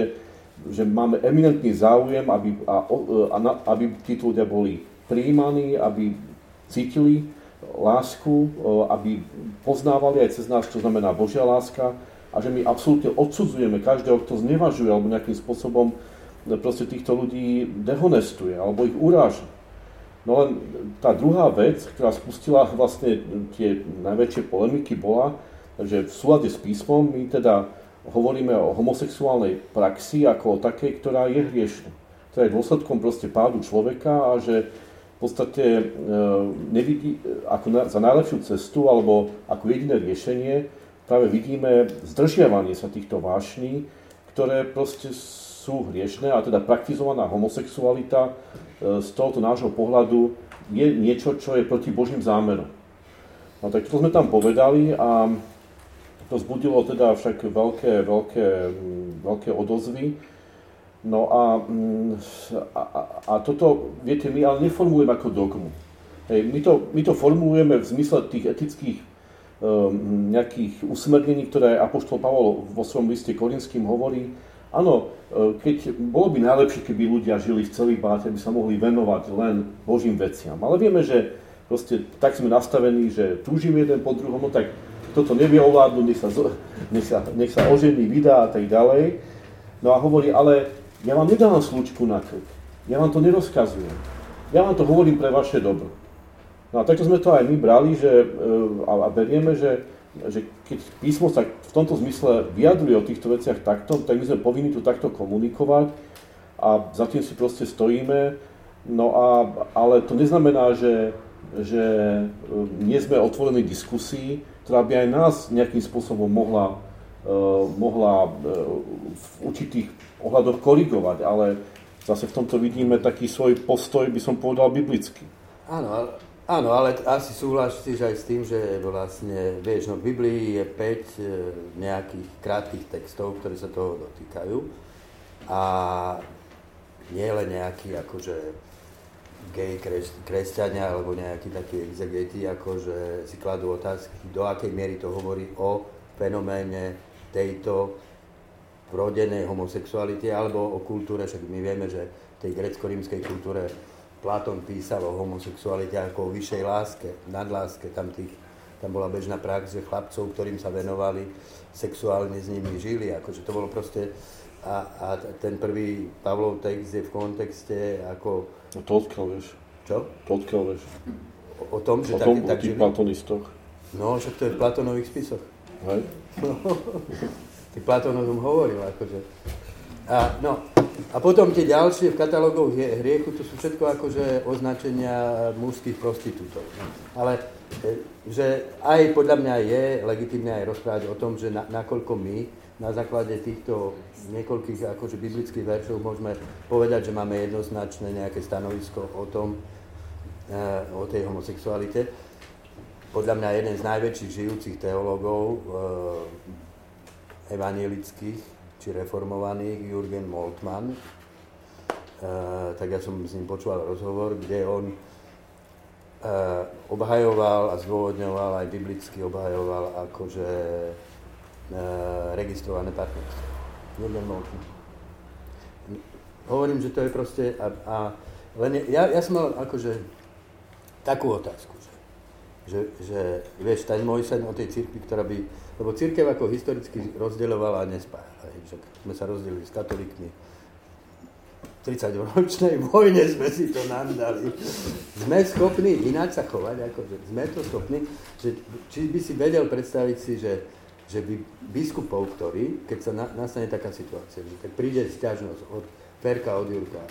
Speaker 1: že máme eminentný záujem, aby, a, a, aby títo ľudia boli prijímaní, aby cítili lásku, aby poznávali aj cez nás, čo znamená Božia láska a že my absolútne odsudzujeme každého, kto znevažuje alebo nejakým spôsobom proste týchto ľudí dehonestuje alebo ich uráža. No len tá druhá vec, ktorá spustila vlastne tie najväčšie polemiky bola, že v súlade s písmom my teda hovoríme o homosexuálnej praxi ako o takej, ktorá je hriešna. Ktorá je dôsledkom proste pádu človeka a že v podstate e, nevidí ako na, za najlepšiu cestu alebo ako jediné riešenie práve vidíme zdržiavanie sa týchto vášní, ktoré proste sú hriešné a teda praktizovaná homosexualita z tohoto nášho pohľadu je niečo, čo je proti Božím zámerom. No tak to sme tam povedali a to zbudilo teda však veľké, veľké, veľké odozvy. No a, a, a toto, viete, my ale neformulujeme ako dogmu. Hej, my, to, my to formulujeme v zmysle tých etických um, nejakých usmernení, ktoré Apoštol Pavol vo svojom liste Korinským hovorí, Áno, e, keď bolo by najlepšie, keby ľudia žili v celý báte, aby sa mohli venovať len Božím veciam. Ale vieme, že proste tak sme nastavení, že túžime jeden po druhom, no tak kto to nevie ovládnuť, nech sa, nech sa, nech sa ožení, vydá a tak ďalej. No a hovorí, ale ja vám nedávam slučku na krk. Ja vám to nerozkazujem. Ja vám to hovorím pre vaše dobro. No a takto sme to aj my brali že, e, a, a berieme, že že keď písmo sa v tomto zmysle vyjadruje o týchto veciach takto, tak my sme povinni tu takto komunikovať a za tým si proste stojíme. No a, ale to neznamená, že, že e, nie sme otvorení diskusii, ktorá by aj nás nejakým spôsobom mohla, uh, mohla uh, v určitých ohľadoch korigovať, ale zase v tomto vidíme taký svoj postoj, by som povedal, biblický.
Speaker 4: Áno, Áno, ale asi súhlasíš aj s tým, že vlastne, vieš, no v Biblii je 5 e, nejakých krátkých textov, ktoré sa toho dotýkajú. A nie len nejaký akože gej kres, kresťania alebo nejakí takí exegeti, akože si kladú otázky, do akej miery to hovorí o fenoméne tejto vrodenej homosexuality alebo o kultúre, však my vieme, že v tej grecko-rímskej kultúre Platón písal o homosexualite ako o vyššej láske, nadláske, tam, tých, tam bola bežná prax, že chlapcov, ktorým sa venovali, sexuálne s nimi žili, akože to bolo proste, a, a ten prvý Pavlov text je v kontexte ako...
Speaker 1: No to odkiaľ vieš?
Speaker 4: Čo?
Speaker 1: To odkiaľ vieš?
Speaker 4: O, o tom, že
Speaker 1: o tom,
Speaker 4: tak, tak
Speaker 1: žili? platonistoch.
Speaker 4: No, však to je v Platonových spisoch.
Speaker 1: Hej?
Speaker 4: No, tak Platón o tom hovoril, akože. A, no, a potom tie ďalšie v katalógoch hriechu, to sú všetko akože označenia mužských prostitútov. Ale e, že aj podľa mňa je legitimné aj rozprávať o tom, že na, nakoľko my na základe týchto niekoľkých akože biblických veršov môžeme povedať, že máme jednoznačné nejaké stanovisko o tom, e, o tej homosexualite. Podľa mňa jeden z najväčších žijúcich teológov e, evanielických či reformovaných, Jürgen Moltmann, e, tak ja som s ním počúval rozhovor, kde on obhajoval a zdôvodňoval, aj biblicky obhajoval akože registrované partnerstvo. Jürgen Moltmann. Hovorím, že to je proste, a, a len ja, ja som mal akože takú otázku, že, že, že vieš, ten môj sen o tej cirkvi, ktorá by, lebo církev ako historicky rozdeľovala a nespájala, že sme sa rozdelili s katolíkmi, 30-ročnej vojne sme si to nandali. Sme schopní ináč sa chovať, akože sme to schopní, že, či by si vedel predstaviť si, že, že by biskupov, ktorí, keď sa na, nastane taká situácia, že tak príde stiažnosť od Ferka, od Jurka,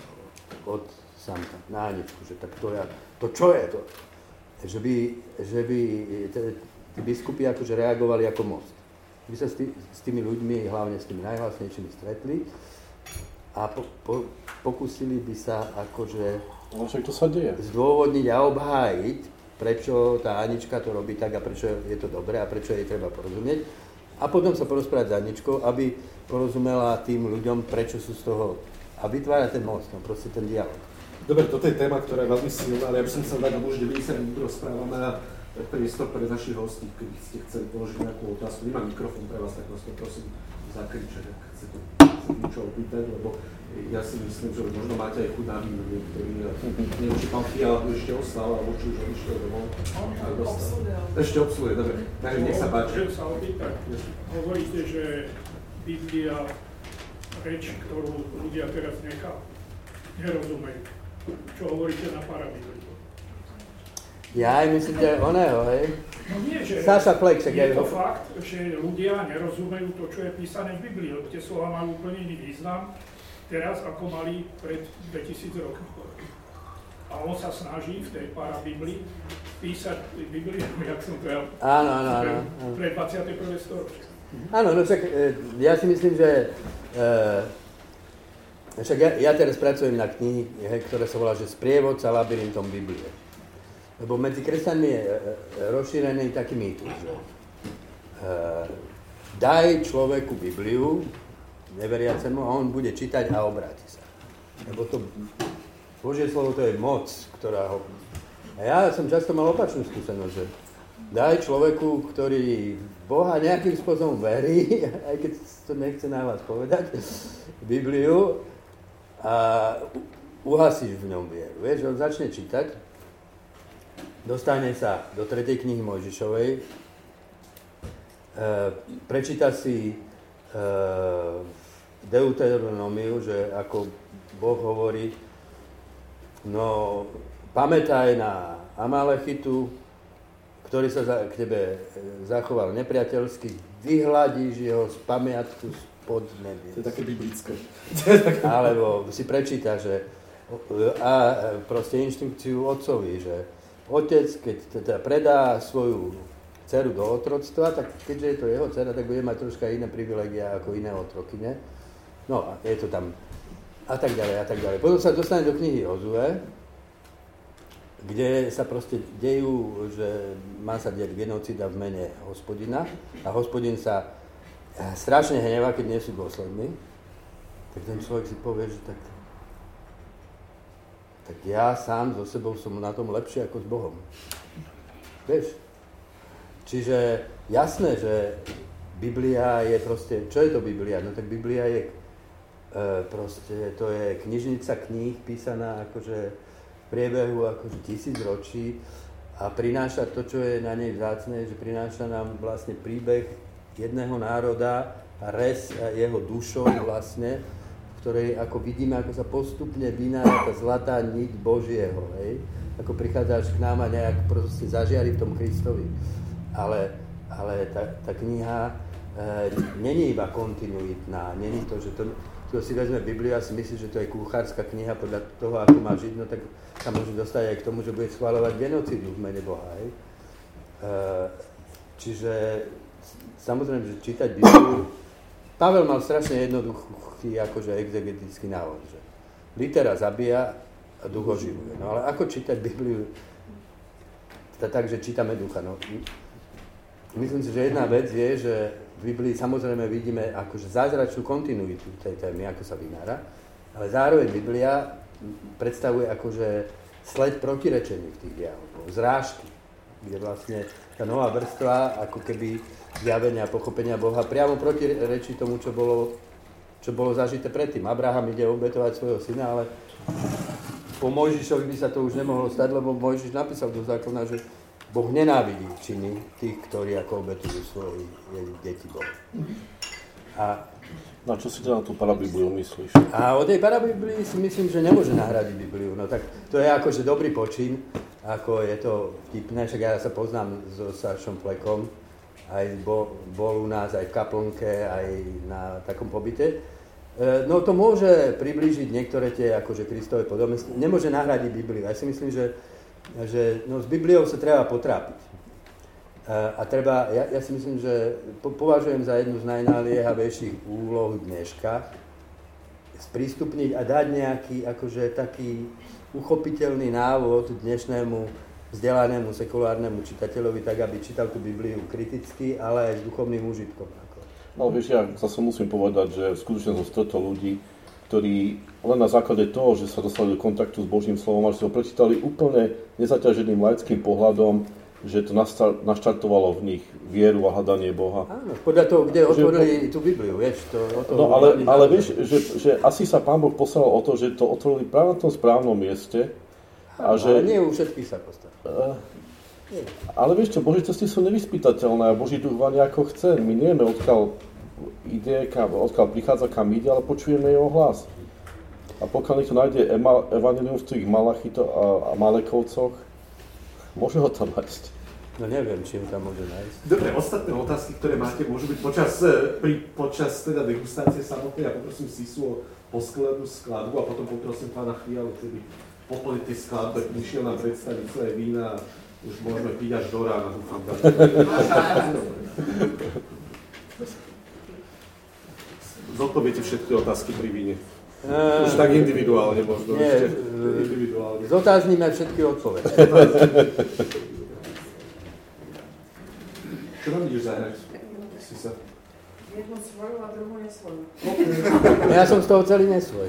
Speaker 4: od Samka na Aničku, že tak to, ja, to čo je to? Že by, že by tí biskupy akože reagovali ako most. By sa s, tý, s tými ľuďmi, hlavne s tými najhlasnejšími stretli a po, po, pokúsili by sa akože
Speaker 1: no, však to sa deje.
Speaker 4: zdôvodniť a obhájiť, prečo tá Anička to robí tak a prečo je to dobré a prečo jej treba porozumieť. A potom sa porozprávať s Aničkou, aby porozumela tým ľuďom, prečo sú z toho a vytvára ten most, no proste ten dialog.
Speaker 2: Dobre, toto je téma, ktorá je veľmi silná, ale ja by som chcel dať, už 90 minút rozprávame a priestor pre našich hostí, keby ste chceli položiť nejakú otázku. Nemám mikrofón pre vás, tak vás to prosím zakričať, ak chcete niečo opýtať, lebo ja si myslím, že možno máte aj chudá niektorí, neviem, či pán Fiala ešte ostal, alebo či už odišiel domov. Ešte obsluhuje, dobre. Takže nech sa páči.
Speaker 5: Môžem sa opýtať. Hovoríte, že Biblia reč, ktorú ľudia teraz nechápu, nerozumejú. Čo hovoríte na parabibli?
Speaker 4: Ja aj myslím, že oného, hej?
Speaker 5: No nie, že
Speaker 4: Sasa Flexek,
Speaker 5: je to fakt, že ľudia nerozumejú to, čo je písané v Biblii, lebo tie slova majú úplne iný význam teraz, ako mali pred 2000 rokov. A on sa snaží v tej parabibli písať Bibliu, jak som to ja
Speaker 4: áno, áno, áno.
Speaker 5: pre 21. storočie.
Speaker 4: Áno, no však e, ja si myslím, že e, však ja, ja teraz pracujem na knihy, ktorá sa volá, že Sprievodca labyrintom Biblie. Lebo medzi kresťanmi je e, rozšírený taký mýtus, že e, daj človeku Bibliu, neveriacemu, a on bude čítať a obráti sa. Lebo to Božie slovo to je moc, ktorá ho... A ja som často mal opačnú skúsenosť, že daj človeku, ktorý Boha nejakým spôsobom verí, aj keď to nechce na vás povedať, Bibliu a uhasíš v ňom vieru. Vieš, on začne čítať, dostane sa do tretej knihy Mojžišovej, e, prečíta si e, Deuteronomiu, že ako Boh hovorí, no pamätaj na Amalechitu, ktorý sa za, k tebe e, zachoval nepriateľsky, vyhľadíš jeho z pamiatku spod nebie.
Speaker 2: To je také biblické.
Speaker 4: Alebo si prečíta, že a proste inštrukciu otcovi, že otec, keď teda predá svoju dceru do otroctva, tak keďže je to jeho dcera, tak bude mať troška iné privilegia ako iné otrokyne. No a je to tam a tak ďalej a tak ďalej. Potom sa dostane do knihy Ozue, kde sa proste dejú, že má sa diať genocida v mene hospodina a hospodin sa eh, strašne hnevá, keď nie sú dôslední, tak ten človek si povie, že tak, tak ja sám so sebou som na tom lepšie ako s Bohom. Vieš? Čiže jasné, že Biblia je proste, čo je to Biblia? No tak Biblia je e, proste, to je knižnica kníh písaná akože v priebehu akože tisíc ročí a prináša to, čo je na nej vzácne, že prináša nám vlastne príbeh jedného národa a res jeho dušou vlastne, v ktorej ako vidíme, ako sa postupne vynára tá zlatá niť Božieho, hej? ako prichádzaš k nám a nejak proste zažiari v tom Kristovi. Ale, ale tá, tá kniha e, není iba kontinuitná, není to, že to, kto si vezme Bibliu a si myslí, že to je kuchárska kniha podľa toho, ako má žiť, no tak sa môže dostať aj k tomu, že bude schváľovať genocidu v mene Boha. Hej? E, čiže samozrejme, že čítať Bibliu, Pavel mal strašne jednoduchý akože exegetický návod, že litera zabíja a duch oživuje. No ale ako čítať Bibliu tak, že čítame ducha? No, myslím si, že jedna vec je, že v Biblii samozrejme vidíme akože zázračnú kontinuitu tej témy, ako sa vynára, ale zároveň Biblia predstavuje akože sled protirečení v tých dialogoch, zrážky, kde vlastne tá nová vrstva ako keby zjavenia, pochopenia Boha priamo protirečí tomu, čo bolo, čo bolo zažité predtým. Abraham ide obetovať svojho syna, ale po Mojžišovi by sa to už nemohlo stať, lebo Mojžiš napísal do zákona, že Boh nenávidí činy tých, ktorí ako obetujú svoje deti Bohu.
Speaker 1: A na čo si to na tú parabibliu myslíš?
Speaker 4: A o tej parabiblii si myslím, že nemôže nahradiť Bibliu. No tak to je akože dobrý počin, ako je to vtipné, však ja sa poznám so Sašom Flekom, aj bol, bol u nás aj v kaplnke, aj na takom pobyte. E, no to môže priblížiť niektoré tie akože Kristové podobnosti. Nemôže nahradiť Bibliu. Ja si myslím, že, že no, s Bibliou sa treba potrápiť. A treba, ja, ja si myslím, že považujem za jednu z najnaliehavejších úloh dneška sprístupniť a dať nejaký akože taký uchopiteľný návod dnešnému vzdelanému sekulárnemu čitateľovi, tak aby čítal tú Bibliu kriticky, ale aj s duchovným úžitkom.
Speaker 1: No vieš, ja zase musím povedať, že skutočne som stretol ľudí, ktorí len na základe toho, že sa dostali do kontaktu s Božím slovom, a že ho prečítali úplne nezaťaženým laickým pohľadom, že to naštartovalo v nich vieru a hľadanie Boha.
Speaker 4: Áno, podľa toho, kde otvorili že, tú Bibliu, vieš. To, to
Speaker 1: no ale, ale vieš, že, že asi sa Pán Boh poslal o to, že to otvorili práve na tom správnom mieste.
Speaker 4: A, a že, ale nie u všetkých sa postaví. Uh,
Speaker 1: ale vieš čo, Božie cesty sú nevyspytateľné a Boží duch ako chce. My nevieme, odkiaľ ide, kam, odkiaľ prichádza, kam ide, ale počujeme jeho hlas. A pokiaľ niekto nájde Evangelium v tých Malachito a, a Malekovcoch, Môže ho tam nájsť.
Speaker 4: No neviem, čím tam môže nájsť.
Speaker 2: Dobre, ostatné otázky, ktoré máte, môžu byť počas, e, pri, počas teda degustácie samotnej. Ja poprosím Sisu o poslednú skladbu a potom poprosím pána Chvialu, ktorý poplniť tie skladbe, prišiel nám predstaviť svoje vína a už môžeme piť až do rána, dúfam. Zodpoviete všetky otázky pri víne. Uh, Už tak individuálne možno. Nie, ešte,
Speaker 4: individuálne. Zotáznime všetky odpovede.
Speaker 2: Čo ideš zahrať? Si sa...
Speaker 6: Jednu svoju a druhú nesvoju.
Speaker 4: Ja som z toho celý nesvoj.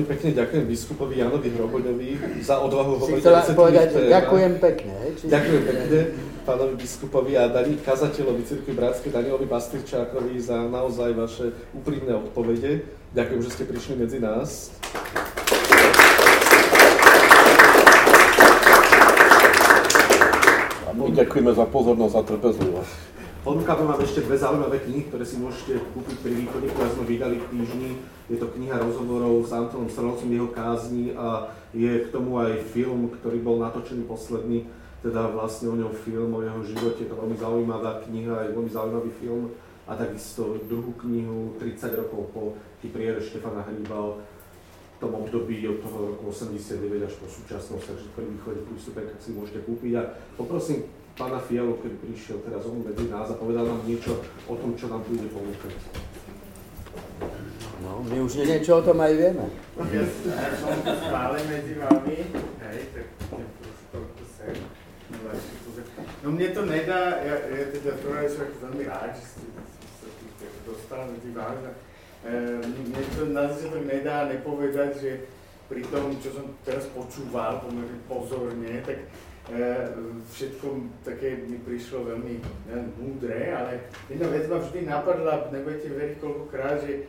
Speaker 2: Veľmi pekne ďakujem biskupovi Janovi Hroboňovi za odvahu hovoriť o
Speaker 4: povedať, že
Speaker 2: témach.
Speaker 4: ďakujem pekne. Či...
Speaker 2: Ďakujem pekne pánovi biskupovi a Dani, kazateľovi Cirkvi Bratskej Danielovi Bastyrčákovi za naozaj vaše úprimné odpovede. Ďakujem, že ste prišli medzi nás.
Speaker 1: A my ďakujeme za pozornosť a trpezlivosť.
Speaker 2: Ponúkame vám ešte dve zaujímavé knihy, ktoré si môžete kúpiť pri východe, ktoré sme vydali v týždni. Je to kniha rozhovorov s Antonom Strelcom, jeho kázni a je k tomu aj film, ktorý bol natočený posledný, teda vlastne o ňom film, o jeho živote. Je to veľmi zaujímavá kniha, je veľmi zaujímavý film. A takisto druhú knihu 30 rokov po Kypriere Štefana Hríba o tom období od toho roku 89 až po súčasnosť, takže pri východe pri vstupenka si môžete kúpiť. A poprosím pána Fialu, keď prišiel teraz on medzi nás a povedal nám niečo o tom, čo nám tu ide ponúkať.
Speaker 4: No, my už niečo o tom aj vieme.
Speaker 7: Ja, ja som stále medzi vami, hej, tak toľko sem. No, No mne to nedá, ja, ja teda prvé som veľmi rád, že ste sa tu dostal medzi vás. a, E, mne to na začiatok nedá nepovedať, že pri tom, čo som teraz počúval pomerne pozorne, tak všetko také mi prišlo veľmi neviem, múdre, ale jedna vec ma vždy napadla, nebudete veriť koľkokrát, že e,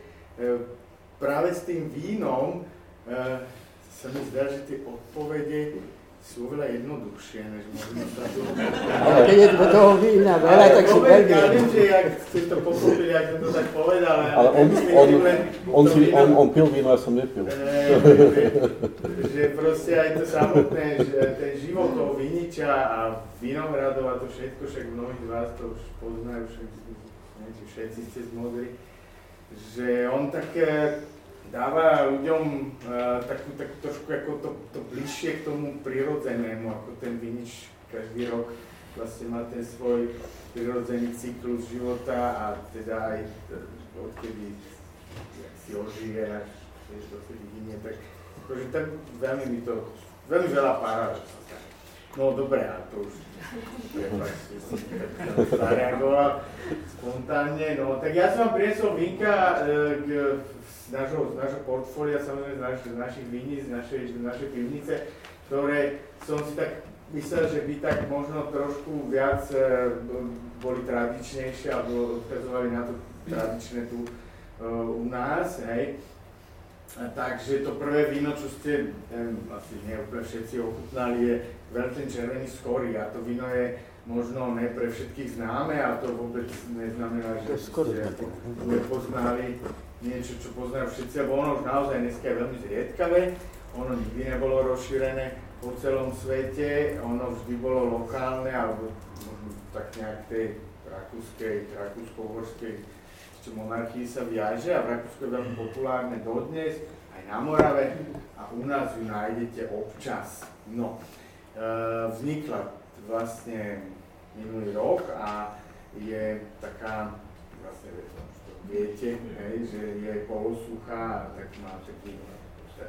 Speaker 7: práve s tým vínom e, sa mi zdá, že tie odpovede sú oveľa jednoduchšie, než možno sa tu...
Speaker 4: Ale keď je do toho vína veľa, tak si veľmi...
Speaker 7: Ja viem, že jak ste to pochopili, som to tak povedal,
Speaker 1: Ale on, on, on,
Speaker 7: to
Speaker 1: si, on, on pil víno, ja som nepil.
Speaker 7: Eh, že, proste aj to samotné, že ten život toho viniča a vinohradov a to všetko, však mnohí z vás to už poznajú, však, neviem, či všetci ste z Modry, že on tak dáva ľuďom uh, takú, takú trošku ako to, to bližšie k tomu prirodzenému, ako ten vinič každý rok vlastne má ten svoj prirodzený cyklus života a teda aj eh, odkedy si ožije vieš, dotedy hynie, tak akože tak veľmi mi to, veľmi veľa pára. No dobre, a to už prepáčte, som zareagoval spontánne. No tak ja som vám priniesol vinka e, k, nášho, z nášho portfólia, samozrejme z, naš, z našich viní, z našej, z našej pivnice, ktoré som si tak myslel, že by tak možno trošku viac e, boli tradičnejšie alebo odkazovali na to tradičné tu e, u nás, hej. Takže to prvé víno, čo ste, neviem, asi nie úplne všetci ochutnali, je veľký červený skory a to víno je možno ne pre všetkých známe a to vôbec neznamená, že
Speaker 4: skoro
Speaker 7: ste
Speaker 4: také.
Speaker 7: Niečo, čo poznajú všetci, lebo ono už naozaj dneska je veľmi zriedkavé, ono nikdy nebolo rozšírené po celom svete, ono vždy bolo lokálne alebo tak nejak tej rakúskej, rakúsko-uhorskej monarchii sa viaže a v Rakúsku je veľmi populárne dodnes, aj na Morave a u nás ju nájdete občas. No, e, vznikla vlastne minulý rok a je taká, vlastne to viete, hej, že je polosuchá tak má taký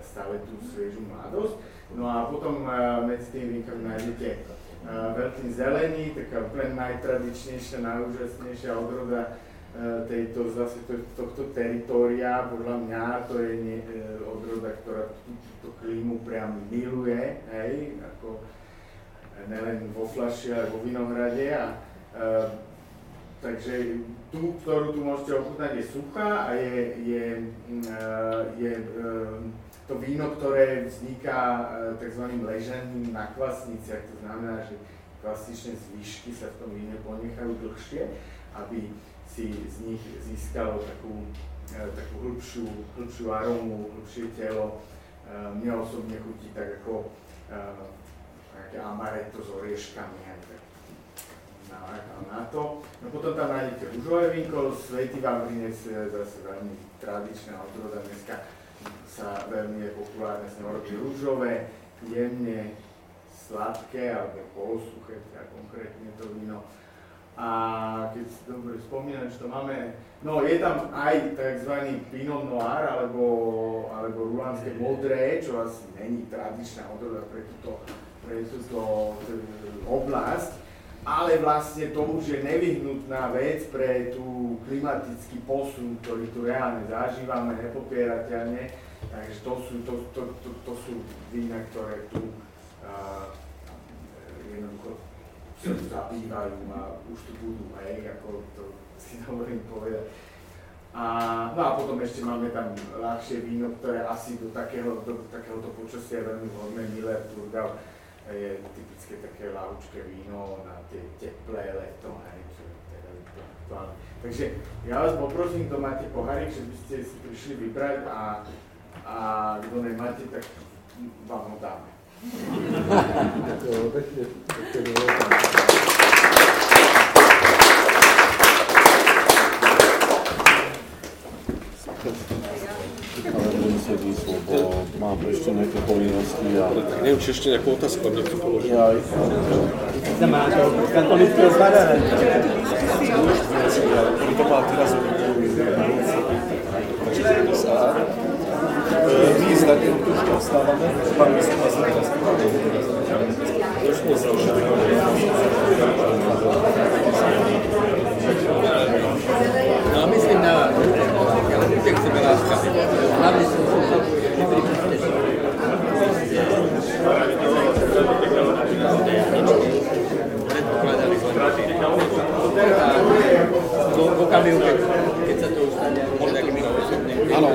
Speaker 7: stále tú sviežu mladosť. No a potom e, medzi tými vínkami nájdete e, veľký zelený, taká úplne najtradičnejšia, najúžasnejšia odroda e, tejto, zase to, tohto teritória, podľa mňa to je nie, odroda, ktorá túto klímu priam miluje, hej, ako nelen vo flaši, ale vo vinohrade. A, takže tú, ktorú tu môžete ochutnať, je suchá a je, je, mm, e, je e, to víno, ktoré vzniká e, tzv. ležaním na kvasniciach, to znamená, že kvasničné zvyšky sa v tom víne ponechajú dlhšie, aby si z nich získalo takú, takú hĺbšiu, hĺbšiu arómu, hĺbšie telo. Mne osobne chutí tak ako nejaké amaretto s orieškami, tak nalákal na to. No potom tam nájdete rúžové vínko, Svetý Vavrinec, je zase veľmi tradičná odroda, dneska sa veľmi je populárne sa robí rúžové, jemne sladké alebo polosuché, teda konkrétne to víno. A keď si dobre spomínam, že to máme, no je tam aj tzv. Pinot Noir alebo, alebo rulanské modré, čo asi není tradičná odroda pre túto, pre túto e, oblasť, ale vlastne to už je nevyhnutná vec pre tú klimatický posun, ktorý tu reálne zažívame nepopierateľne, Takže to sú, to, to, to, to sú vína, ktoré tu uh, jednoducho sa zabývajú a už tu budú, hej, ako to si dovolím povedať. A, no a potom ešte máme tam ľahšie víno, ktoré asi do, takého, do takéhoto počasia veľmi vhodné. Miller Turgau je typické také laučké víno na tie teplé leto, hej, čo je teda aktuálne. Takže ja vás poprosím, kto máte pohárik, že by ste si prišli vybrať a, a kto nemáte, tak vám ho dáme.
Speaker 1: Pekne, pekne, ale musím ísť, lebo mám ešte nejaké povinnosti a...
Speaker 2: Tak neviem, či ešte nejakú otázku vám niekto položí.
Speaker 1: Ja aj...
Speaker 2: My to má teraz my z radiotu vstávame, pán vysoký vás teraz. Už nie okamžiku, keď, keď sa to ustane, môže takými osobnými. Áno,